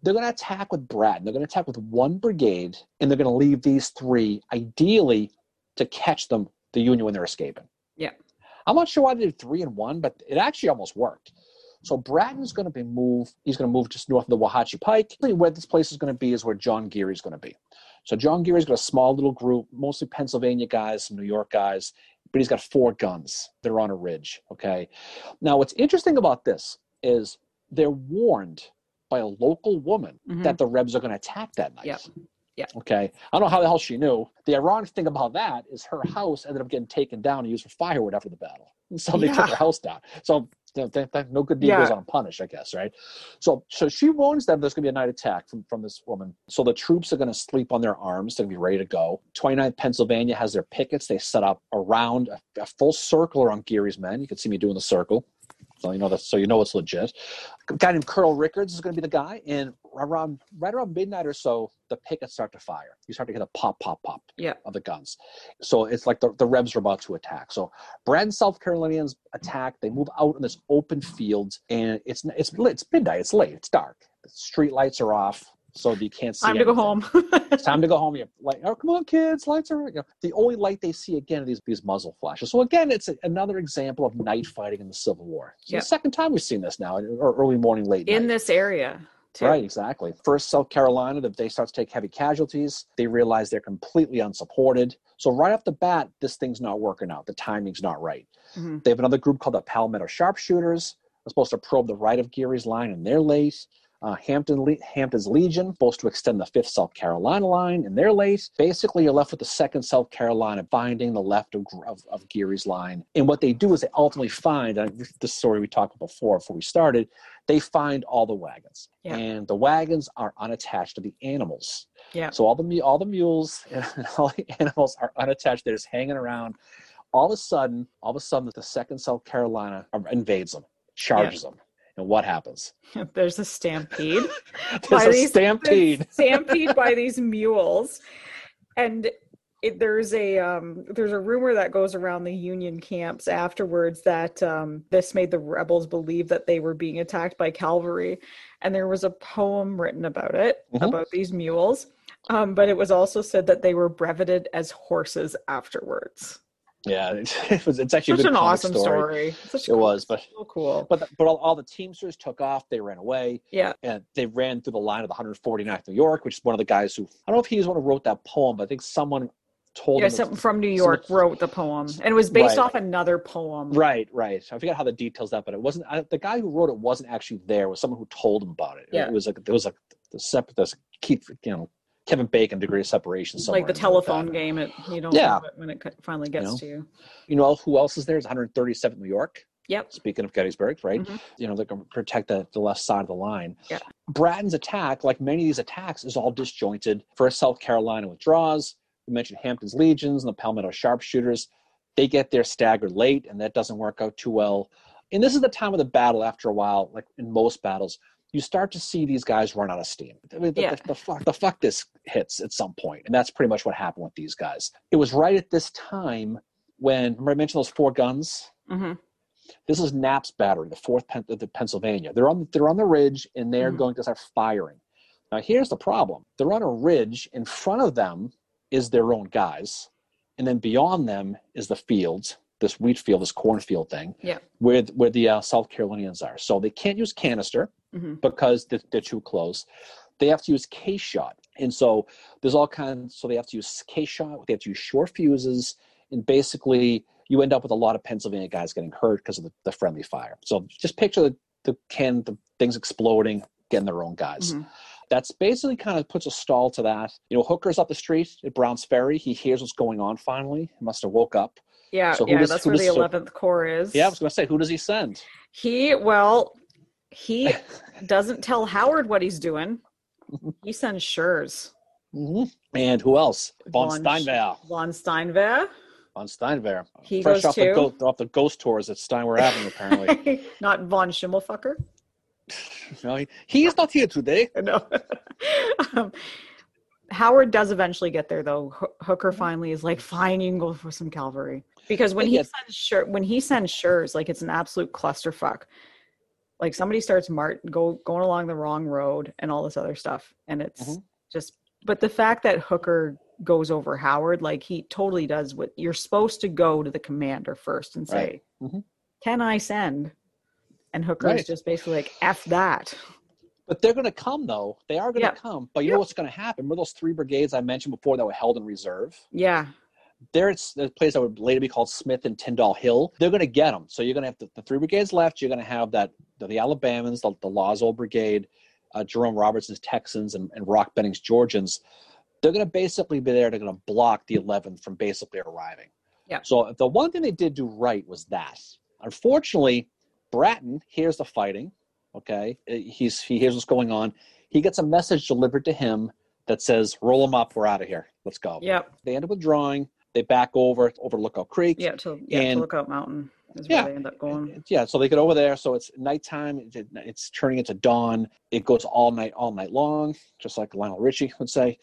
they're going to attack with Brad. They're going to attack with one brigade, and they're going to leave these three, ideally, to catch them, the Union, when they're escaping. Yeah. I'm not sure why they did three and one, but it actually almost worked. So Bratton's going to be moved. He's going to move just north of the Wauhatchie Pike. Where this place is going to be is where John Geary's going to be. So John Geary's got a small little group, mostly Pennsylvania guys, some New York guys, but he's got four guns. They're on a ridge. Okay. Now, what's interesting about this is they're warned by a local woman mm-hmm. that the Rebs are going to attack that night. Yeah. Yeah. Okay. I don't know how the hell she knew. The ironic thing about that is her house ended up getting taken down and used for firewood after the battle. And *laughs* so yeah. took her house down. So no good deed yeah. goes unpunished, I guess, right? So so she warns them there's going to be a night attack from, from this woman. So the troops are going to sleep on their arms. They're going to be ready to go. 29th Pennsylvania has their pickets. They set up around a, a full circle around Geary's men. You can see me doing the circle. So you know that. So you know it's legit. A guy named Colonel Rickards is going to be the guy, and around right around midnight or so, the pickets start to fire. You start to get a pop, pop, pop yeah. of the guns. So it's like the, the Rebs are about to attack. So Bratton South Carolinians attack. They move out in this open field, and it's it's it's midnight. It's late. It's dark. The street lights are off so you can't see. Time anything. to go home. it's time to go *laughs* home. You're like, oh, come on, kids, lights are. You know, the only light they see again are these these muzzle flashes. So again, it's a, another example of night fighting in the Civil War. It's yep. the second time we've seen this now, or early morning, late in this area too. Right, exactly. First, South Carolina, the, they start to take heavy casualties. They realize they're completely unsupported. So right off the bat, this thing's not working out. The timing's not right. Mm-hmm. They have another group called the Palmetto Sharpshooters. They're supposed to probe the right of Geary's line, and they're late. Uh, Hampton Le- Hampton's Legion supposed to extend the fifth South Carolina line, and they're late. Basically, you're left with the second South Carolina binding the left of, of, of Geary's line. And what they do is they ultimately find, uh, this story we talked about before, before we started, they find all the wagons, yeah. and the wagons are unattached to the animals. Yeah. So all the all the mules *laughs* and all the animals are unattached. They're just hanging around. All of a sudden, all of a sudden, the second South Carolina invades them, charges yeah. them and what happens? *laughs* There's a stampede. *laughs* There's a these, stampede. *laughs* stampede by these mules, and it, there's a um, there's a rumor that goes around the Union camps afterwards that um, this made the rebels believe that they were being attacked by cavalry, and there was a poem written about it mm-hmm. about these mules. Um, but it was also said that they were breveted as horses afterwards. Yeah, *laughs* it was, it's actually such an awesome story. story. it cool, was, but so cool. But but all, all, the Teamsters took off. They ran away. Yeah, and they ran through the line of the 149th New York, which is one of the guys who I don't know if he's one who wrote that poem, but I think someone told yeah, something from New York someone, wrote the poem, and it was based right. off another poem. Right, right. I forget how the details that, but it wasn't I, the guy who wrote it wasn't actually there. It was someone who told him about it. Yeah. it was like it was like the separate this keep you know Kevin Bacon degree of separation. Like the telephone like game, it you don't yeah. it when it finally gets you know? to you. You know who else is there? It's 137th New York. Yep. Speaking of Gettysburg, right? Mm-hmm. You know, they're going to protect the, the left side of the line. Yeah. Bratton's attack, like many of these attacks, is all disjointed. First, South Carolina withdraws. We mentioned Hampton's legions and the Palmetto sharpshooters. They get there staggered late, and that doesn't work out too well. And this is the time of the battle after a while, like in most battles, you start to see these guys run out of steam. The, yeah. the, the, fuck, the fuck this hits at some point, and that's pretty much what happened with these guys. It was right at this time when remember I mentioned those four guns. Mm-hmm. This is Knapp's battery, the fourth Pen- the Pennsylvania. They're on they're on the ridge and they're mm-hmm. going to start firing. Now here's the problem: they're on a ridge. In front of them is their own guys, and then beyond them is the fields this wheat field, this cornfield thing, yeah. where where the uh, South Carolinians are. So they can't use canister mm-hmm. because they're, they're, too close. They have to use case shot, and so there's all kinds. So they have to use case shot. They have to use short fuses, and basically you end up with a lot of Pennsylvania guys getting hurt because of the, the, friendly fire. So just picture the, the can the things exploding, getting their own guys. Mm-hmm. That's basically kind of puts a stall to that. You know, Hooker's up the street at Brown's Ferry. He hears what's going on finally. He must have woke up. Yeah, so yeah, does, that's where the eleventh corps is. Yeah, I was going to say, who does he send? He well, he doesn't tell Howard what he's doing. *laughs* He sends Schurz. Mm-hmm. And who else? Von, von Steinwehr. Von Steinwehr. Von Steinwehr. He Fresh goes off. The go- off the ghost tours at Steinwehr Avenue, apparently. *laughs* not Von Schimmelfucker. *laughs* no, he, he is not here today. No. um, Howard does eventually get there, though. Hooker finally is like, "Fine, you can go for some cavalry." Because when he sends when he sends Schurz, like it's an absolute clusterfuck. Like somebody starts Mart go going along the wrong road and all this other stuff, and it's mm-hmm. just. But the fact that Hooker goes over Howard, like he totally does what you're supposed to go to the commander first and say, right. mm-hmm. "Can I send?" And Hooker right. is just basically like, "F that." But they're going to come, though. They are going to come. But you know what's going to happen? Remember those three brigades I mentioned before that were held in reserve? Yeah. There's a place that would later be called Smith and Tyndale Hill. They're going to get them. So you're going to have the, the three brigades left. You're going to have that the, the Alabamans, the, the Law's Old Brigade, uh, Jerome Robertson's Texans, and, and Rock Benning's Georgians. They're going to basically be there. They're going to block the 11th from basically arriving. Yeah. So the one thing they did do right was that. Unfortunately, Bratton hears the fighting Okay, uh, he's he hears what's going on. He gets a message delivered to him that says, "Roll him up. We're out of here. Let's go." Yep. They end up withdrawing. They back over over Lookout Creek. Yeah, to, yeah, and, to Lookout Mountain is where yeah, they end up going. Yeah, so they get over there. So it's nighttime. It's turning into dawn. It goes all night, all night long, just like Lionel Richie would say.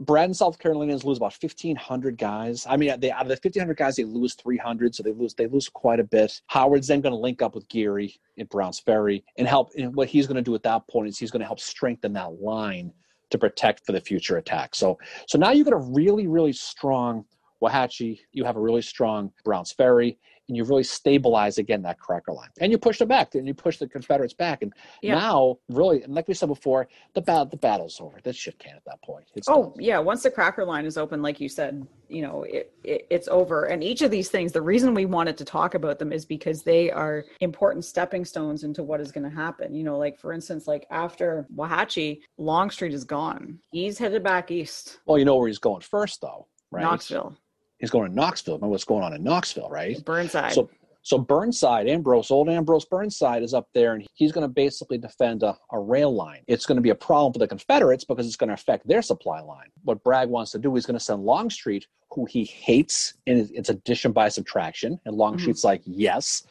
Bratton South Carolinians lose about fifteen hundred guys. I mean, they out of the fifteen hundred guys, they lose three hundred, so they lose they lose quite a bit. Howard's then going to link up with Geary at Browns Ferry and help. And what he's going to do at that point is he's going to help strengthen that line to protect for the future attack. So so now you've got a really really strong Wauhatchie. You have a really strong Browns Ferry and you really stabilize again that cracker line. And you push them back, and you push the Confederates back. And yeah. now, really, and like we said before, the bat the battle's over. That shit can at that point. It's oh done. yeah, once the cracker line is open, like you said, you know, it, it, it's over. And each of these things, the reason we wanted to talk about them is because they are important stepping stones into what is going to happen. You know, like for instance, like after Wauhatchie, Longstreet is gone. He's headed back east. Well, you know where he's going first, though, right? Knoxville he's going to Knoxville. Remember what's going on in Knoxville, right? Burnside. So so Burnside, Ambrose, old Ambrose Burnside is up there, and he's going to basically defend a, a, rail line. It's going to be a problem for the Confederates because it's going to affect their supply line. What Bragg wants to do, he's going to send Longstreet, who he hates, and it's addition by subtraction. And Longstreet's mm-hmm. like, yes.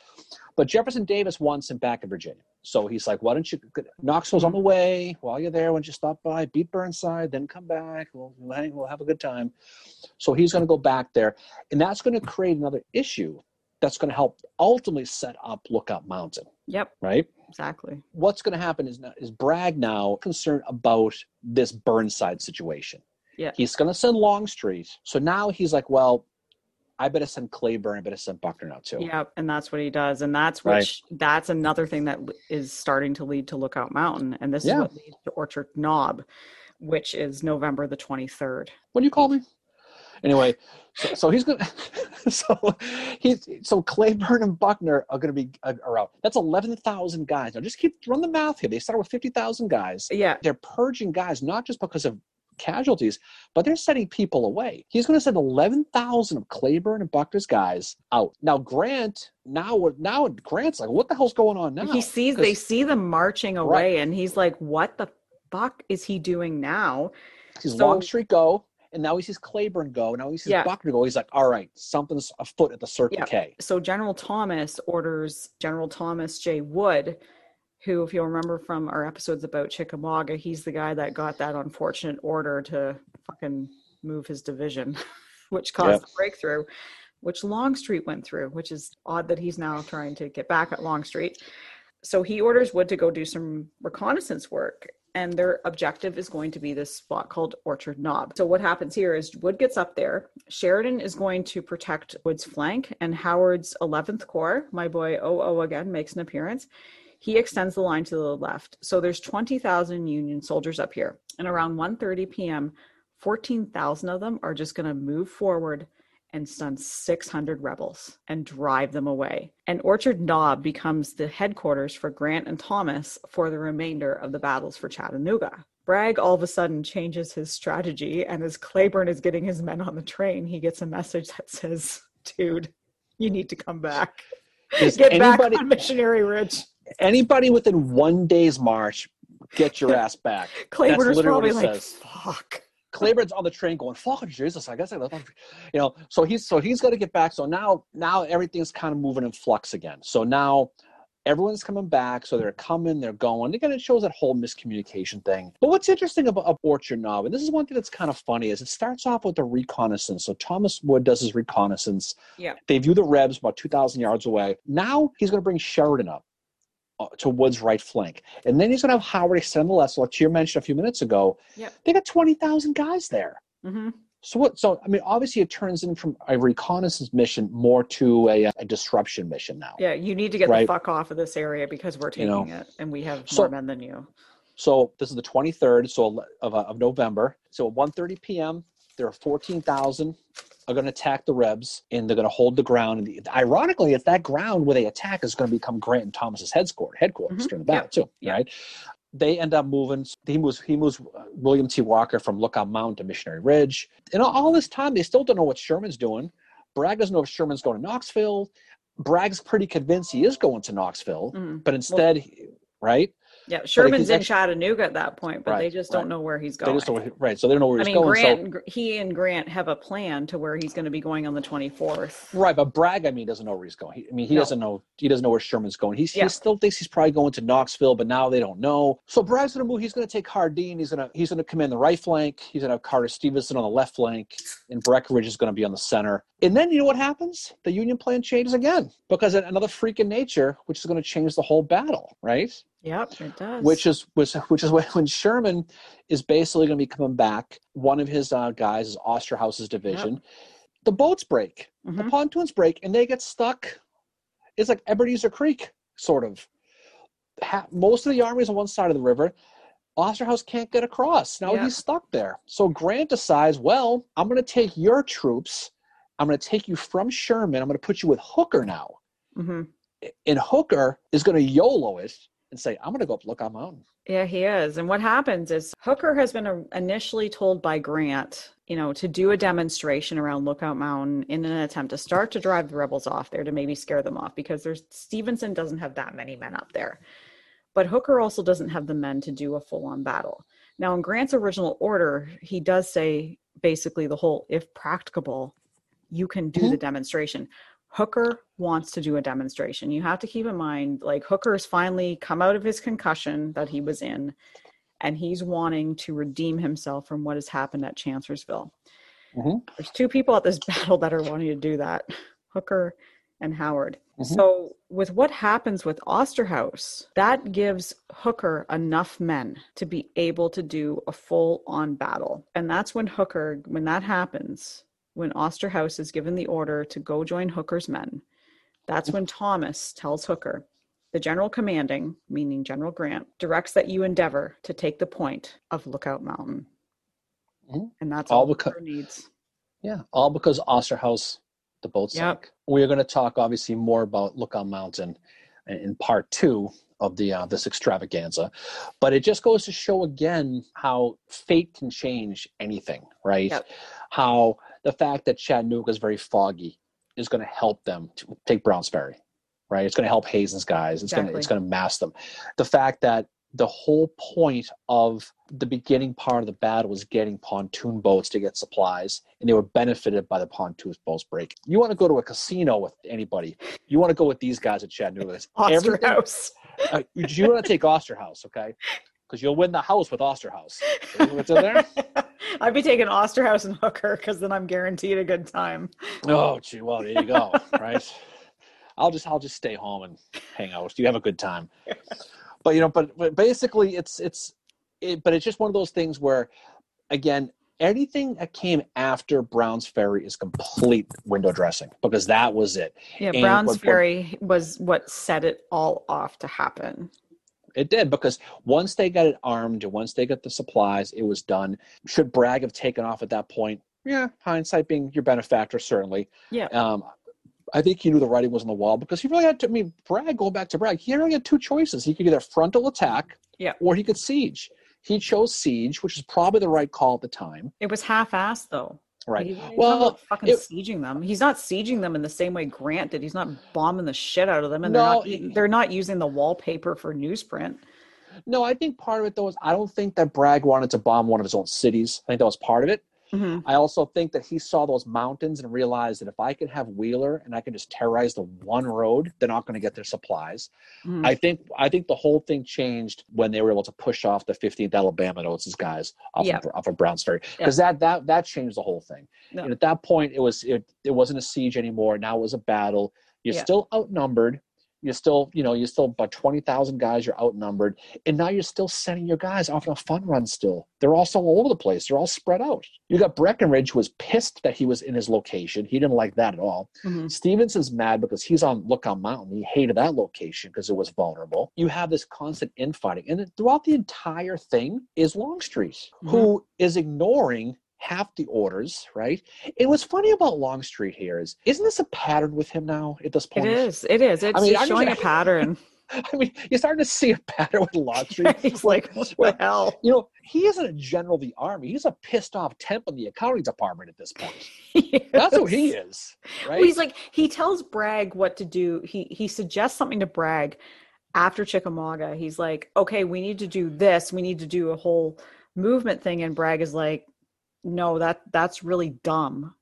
But Jefferson Davis wants him back in Virginia. So he's like, why don't you, Knoxville's on the mm-hmm. way. While you're there, why don't you stop by, beat Burnside, then come back. We'll, we'll have a good time. So he's going to go back there. And that's going to create another issue that's going to help ultimately set up Lookout Mountain. Yep. Right? Exactly. What's going to happen is, is Bragg now concerned about this Burnside situation. Yeah. He's going to send Longstreet. So now he's like, well, I better send Cleburne. I better send Buckner now too. Yeah, and that's what he does, and that's which right. that's another thing that is starting to lead to Lookout Mountain, and this yeah. is what leads to Orchard Knob, which is November the twenty third. What do you call me? Anyway, so, so he's gonna, *laughs* so he's so Cleburne and Buckner are gonna be uh, around. That's eleven thousand guys. Now just keep run the math here. They started with fifty thousand guys. Yeah, they're purging guys not just because of casualties, but they're sending people away. He's going to send 11,000 of Cleburne and Buckner's guys out. Now, Grant, now, now Grant's like, what the hell's going on now? He sees, they see them marching away, right. and he's like, what the fuck is he doing now? He's so, Longstreet go. And now he sees Cleburne go. Now he sees yeah. Buckner go. He's like, all right, something's afoot at the Circle yeah. K. So General Thomas orders General Thomas J. Wood who, if you'll remember from our episodes about Chickamauga, he's the guy that got that unfortunate order to fucking move his division, *laughs* which caused yep. the breakthrough, which Longstreet went through, which is odd that he's now trying to get back at Longstreet. So he orders Wood to go do some reconnaissance work. And their objective is going to be this spot called Orchard Knob. So, what happens here is Wood gets up there. Sheridan is going to protect Wood's flank, and Howard's 11th Corps, my boy OO again, makes an appearance he extends the line to the left. So there's 20,000 Union soldiers up here. And around 1:30 p.m., 14,000 of them are just going to move forward and stun 600 rebels and drive them away. And Orchard Knob becomes the headquarters for Grant and Thomas for the remainder of the battles for Chattanooga. Bragg all of a sudden changes his strategy, and as Cleburne is getting his men on the train, he gets a message that says, Dude, you need to come back. Is Get anybody, back on Missionary Ridge anybody within one day's march, get your ass back. Cleburne's probably like, says. fuck. Cleburne's on the train going, fuck Jesus, I guess I left you know, so he's so he's gotta get back. So now now everything's kind of moving in flux again. So now everyone's coming back, so they're coming, they're going. Again, it shows that whole miscommunication thing. But what's interesting about, about Orchard Knob, and this is one thing that's kind of funny, is it starts off with the reconnaissance. So Thomas Wood does his reconnaissance. Yeah. They view the Rebs about 2,000 yards away. Now he's going to bring Sheridan up. Uh, to Wood's right flank. And then he's going to have Howard extend the left. Like you mentioned a few minutes ago, yep. they got 20,000 guys there. Mm-hmm. So what? So I mean, obviously, it turns in from a reconnaissance mission more to a, a disruption mission now. Yeah, you need to get right? the fuck off of this area because we're taking you know, it, and we have so, more men than you. So this is the 23rd, so of, uh, of November. So at 1:30 p.m., there are 14,000 are going to attack the Rebs and they're going to hold the ground. And the, ironically, it's that ground where they attack is going to become Grant and Thomas's headquarters, headquarters mm-hmm. during the battle yeah. too, yeah. right? They end up moving. He moves. He moves uh, William T. Walker from Lookout Mountain to Missionary Ridge. And all this time, they still don't know what Sherman's doing. Bragg doesn't know if Sherman's going to Knoxville. Bragg's pretty convinced he is going to Knoxville, mm-hmm. but instead, well, right? Yeah, Sherman's in Chattanooga at that point, but right, they just don't know where he's going. They just don't, right, so they don't know where I he's mean, going. Grant, so, he and Grant have a plan to where he's going to be going on the 24th. Right, but Bragg, I mean, doesn't know where he's going. He, I mean, he no. doesn't know. He doesn't know where Sherman's going. He's, yeah. he still thinks he's probably going to Knoxville, but now they don't know. So Bragg's going to move. He's going to take Hardee. He's going to he's going to command the right flank. He's going to have Carter Stevenson on the left flank, and Breckinridge is going to be on the center. And then you know what happens? The Union plan changes again because another freak in nature, which is going to change the whole battle, right? Yep, it does. Which is which, which is *laughs* when Sherman is basically going to be coming back. One of his uh, guys is Osterhaus's division. Yep. The boats break, mm-hmm. the pontoons break, and they get stuck it's like Ebenezer Creek, sort of. most of the army is on one side of the river. Osterhaus can't get across. Now yeah. he's stuck there. So Grant decides, well, I'm going to take your troops. I'm going to take you from Sherman. I'm going to put you with Hooker now. Mm-hmm. And Hooker is going to YOLO it and say, I'm going to go up Lookout Mountain. Yeah, he is. And what happens is Hooker has been uh, initially told by Grant, you know, to do a demonstration around Lookout Mountain in an attempt to start to drive the rebels off there to maybe scare them off because there's Stevenson doesn't have that many men up there. But Hooker also doesn't have the men to do a full on battle. Now, in Grant's original order, he does say basically the whole if practicable, you can do mm-hmm. the demonstration. Hooker wants to do a demonstration. You have to keep in mind, like Hooker's finally come out of his concussion that he was in, and he's wanting to redeem himself from what has happened at Chancellorsville. Mm-hmm. There's two people at this *laughs* battle that are wanting to do that Hooker and Howard. Mm-hmm. So, with what happens with Osterhaus, that gives Hooker enough men to be able to do a full on battle. And that's when Hooker, when that happens, when Osterhaus is given the order to go join Hooker's men. That's when Thomas tells Hooker, the general commanding, meaning General Grant, directs that you endeavor to take the point of Lookout Mountain. Mm-hmm. And that's all, all because, Hooker needs. Yeah, all because Osterhaus, the boat sank. Yep. We are going to talk obviously more about Lookout Mountain in part two of the uh, this extravaganza but it just goes to show again how fate can change anything right yep. how the fact that Chattanooga is very foggy is going to help them to take Browns Ferry, right? It's going to help Hazen's guys. It's exactly. going to it's going to mask them. The fact that the whole point of the beginning part of the battle was getting pontoon boats to get supplies, and they were benefited by the pontoon boats break. You want to go to a casino with anybody? You want to go with these guys at Chattanooga? *laughs* Osterhaus. Uh, you want to take Osterhaus, okay? Because you'll win the house with Osterhaus. What's in there? *laughs* I'd be taking Osterhaus and Hooker because then I'm guaranteed a good time. Oh, gee, well, there you go. right. I'll just I'll just stay home and hang out. You have a good time. but you know, but, but basically, it's it's it, but it's just one of those things where, again, anything that came after Brown's Ferry is complete window dressing because that was it. Yeah, and Brown's what, Ferry was what set it all off to happen. It did because once they got it armed and once they got the supplies, it was done. Should Bragg have taken off at that point? Yeah, hindsight being your benefactor, certainly. Yeah. Um, I think he knew the writing was on the wall because he really had to. I mean, Bragg, going back to Bragg, he only had two choices. He could either frontal attack, yeah, or he could siege. He chose siege, which is probably the right call at the time. It was half-assed, though. Right. He's well, fucking it, sieging them. He's not sieging them in the same way Grant did. He's not bombing the shit out of them, and no, they're not. They're not using the wallpaper for newsprint. No, I think part of it though is I don't think that Bragg wanted to bomb one of his own cities. I think that was part of it. Mm-hmm. I also think that he saw those mountains and realized that if I can have Wheeler and I can just terrorize the one road, they're not going to get their supplies. Mm-hmm. I think I think the whole thing changed when they were able to push off the 15th Alabama notes guys off, yeah. of, off of Browns Ferry because yeah. that that that changed the whole thing. And at that point, it was it it wasn't a siege anymore. Now it was a battle. You're still outnumbered you're still, you know, you're still about 20,000 guys, you're outnumbered. And now you're still sending your guys off on a fun run still. They're all so all over the place. They're all spread out. You got Breckinridge was pissed that he was in his location. He didn't like that at all. Mm-hmm. Stevenson's mad because he's on Lookout Mountain. He hated that location because it was vulnerable. You have this constant infighting. And throughout the entire thing is Longstreet, mm-hmm. who is ignoring half the orders, right? And what's funny about Longstreet here is, isn't this a pattern with him now at this point? It is. It is. It's I mean, showing a *laughs* pattern. I mean, you're starting to see a pattern with *laughs* Longstreet. He's like, *laughs* what the hell? You know, he isn't a general of the army. He's a pissed off temp in the accounting department at this point. yes. That's who he is. Right? Well, he's like, he tells Bragg what to do. He he suggests something to Bragg after Chickamauga. He's like, okay, we need to do this. We need to do a whole movement thing. And Bragg is like, no, that that's really dumb.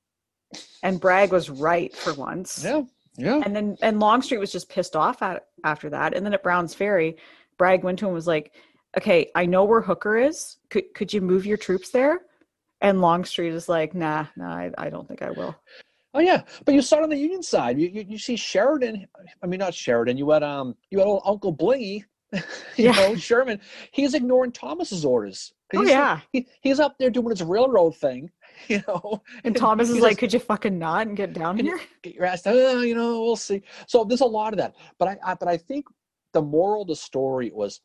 And Bragg was right for once. Yeah. Yeah. And then and Longstreet was just pissed off at after that. And then at Brown's Ferry, Bragg went to him and was like, Okay, I know where Hooker is. Could could you move your troops there? And Longstreet is like, nah, nah, I, I don't think I will. Oh yeah, but you start on the Union side. You, you, you see Sheridan. I mean, not Sheridan. You had um, you had old Uncle Blingy *laughs* you yeah. know, Sherman, he's ignoring Thomas's orders. Oh yeah, he, he's up there doing his railroad thing, *laughs* you know. And Thomas is like, "Could you fucking not and get down here? *laughs* Get your ass down. Oh, you know, we'll see." So there's a lot of that, but I, I but I think the moral of the story was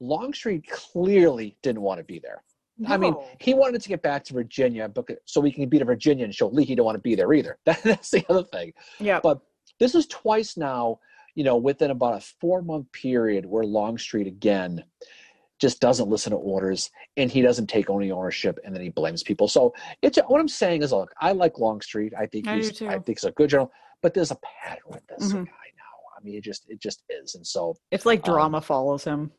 Longstreet clearly didn't want to be there. No. I mean, he wanted to get back to Virginia, but so we can be a Virginia and show Lee he don't want to be there either. That, *laughs* that's the other thing. Yeah. But this is twice now, you know, within about a four month period where Longstreet again just doesn't listen to orders and he doesn't take any ownership and then he blames people. So it's what I'm saying is, look, I like Longstreet. I think I he's I think he's a good general, but there's a pattern with this mm-hmm. guy now. I mean, it just it just is, and so it's like drama um, follows him.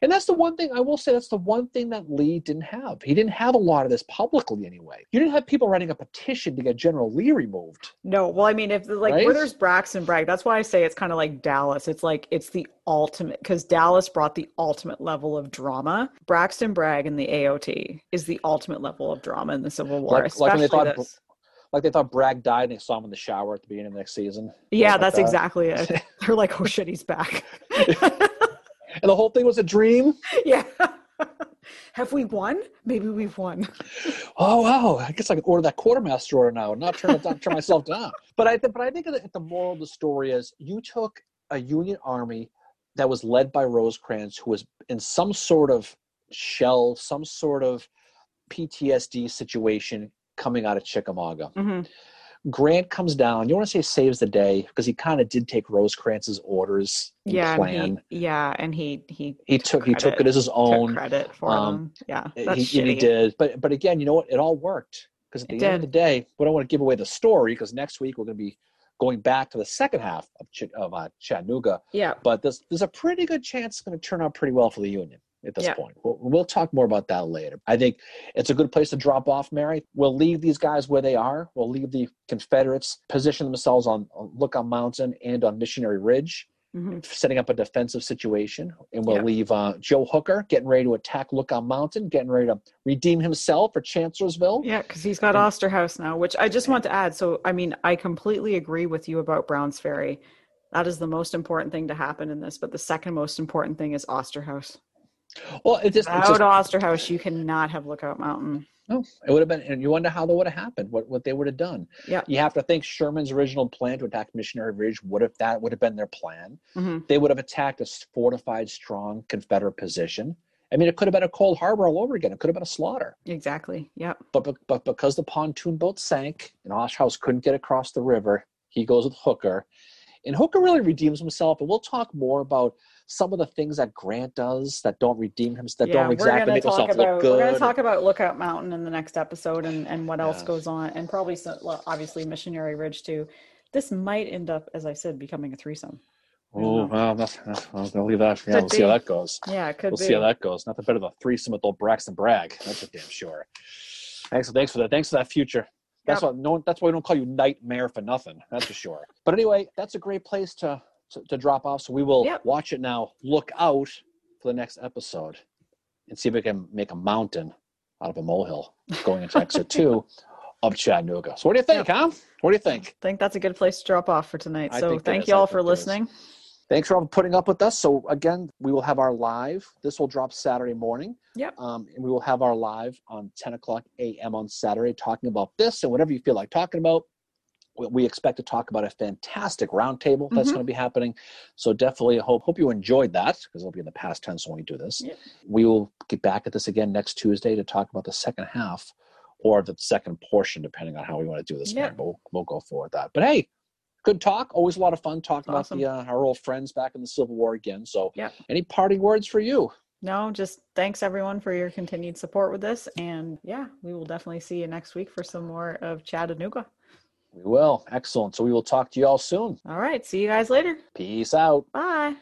And that's the one thing I will say. That's the one thing that Lee didn't have. He didn't have a lot of this publicly anyway. You didn't have people writing a petition to get General Lee removed. No, well, I mean, if like right? where there's Braxton Bragg, that's why I say it's kind of like Dallas. It's like it's the ultimate because Dallas brought the ultimate level of drama. Braxton Bragg and the AOT is the ultimate level of drama in the Civil War. Like, especially like they thought, this. like they thought Bragg died and they saw him in the shower at the beginning of the next season. Yeah, that's that. exactly it. *laughs* They're like, oh shit, he's back *laughs* and the whole thing was a dream. *laughs* Yeah. Have we won? Maybe we've won. oh wow! I guess I could order that quartermaster order now, and not turn not turn myself down. But I but I think the, the moral of the story is you took a Union army that was led by Rosecrans, who was in some sort of shell, some sort of PTSD situation coming out of Chickamauga. Mm-hmm. Grant comes down. You want to say saves the day because he kind of did take Rosecrans's orders. yeah, plan. He, yeah, and he he he took, he took it as his own credit for um, them. Yeah, that's he, he, did. But but again, you know what? It all worked because at the it end did. of the day, we don't want to give away the story because next week we're going to be going back to the second half of, Ch- of uh, Chattanooga. Yeah. But there's there's a pretty good chance it's going to turn out pretty well for the Union at this yeah. point. We'll, we'll, talk more about that later. I think it's a good place to drop off, Mary. We'll leave these guys where they are. We'll leave the Confederates position themselves on, on Lookout Mountain and on Missionary Ridge. Mm-hmm. Setting up a defensive situation, and we'll yeah. leave uh, Joe Hooker getting ready to attack Lookout Mountain, getting ready to redeem himself for Chancellorsville. Yeah, because he's got and, Osterhaus now, which I just want to add. So, I mean, I completely agree with you about Browns Ferry. That is the most important thing to happen in this, but the second most important thing is Osterhaus. Well, it just out of Osterhaus, you cannot have Lookout Mountain. No, it would have been, and you wonder how that would have happened, what what they would have done. Yeah, you have to think Sherman's original plan to attack Missionary Ridge what if that would have been their plan. Mm-hmm. They would have attacked a fortified, strong Confederate position. I mean, it could have been a Cold Harbor all over again. It could have been a slaughter. Exactly. Yep. But but, but because the pontoon boat sank and Osterhaus couldn't get across the river, he goes with Hooker, and Hooker really redeems himself. And we'll talk more about some of the things that Grant does that don't redeem him, that yeah, don't exactly make himself about, look good. We're going to talk about Lookout Mountain in the next episode and, and what else goes on, and probably some, obviously Missionary Ridge too. This might end up, as I said, becoming a threesome. Oh well, that's, that's I'll leave that. Yeah, we'll be. see how that goes. Yeah, it could. We'll be. see how that goes. Nothing better than a threesome with old Braxton Bragg. That's for damn sure. Thanks, thanks for that. Thanks for that future. That's yep. what no. That's why we don't call you Nightmare for nothing. That's for sure. But anyway, that's a great place to to, to drop off. So we will yep. watch it now. Look out for the next episode and see if we can make a mountain out of a molehill going into exit two *laughs* of Chattanooga. So what do you think, yep. huh? What do you think? I think that's a good place to drop off for tonight. So thank you all for listening. Thanks for all putting up with us. So again, we will have our live. This will drop Saturday morning. Yep. Um, and we will have our live on 10 o'clock a.m. on Saturday, talking about this and whatever you feel like talking about we expect to talk about a fantastic roundtable that's mm-hmm. going to be happening. So definitely hope hope you enjoyed that because it'll be in the past tense when we do this. Yeah. We will get back at this again next Tuesday to talk about the second half or the second portion, depending on how we want to do this. Yeah. But we'll, we'll go forward that. But hey, good talk. Always a lot of fun talking awesome. about the uh, our old friends back in the Civil War again. So, yeah. any parting words for you? No, just thanks everyone for your continued support with this. And yeah, we will definitely see you next week for some more of Chattanooga. We will. Excellent. So we will talk to you all soon. All right. See you guys later. Peace out. Bye.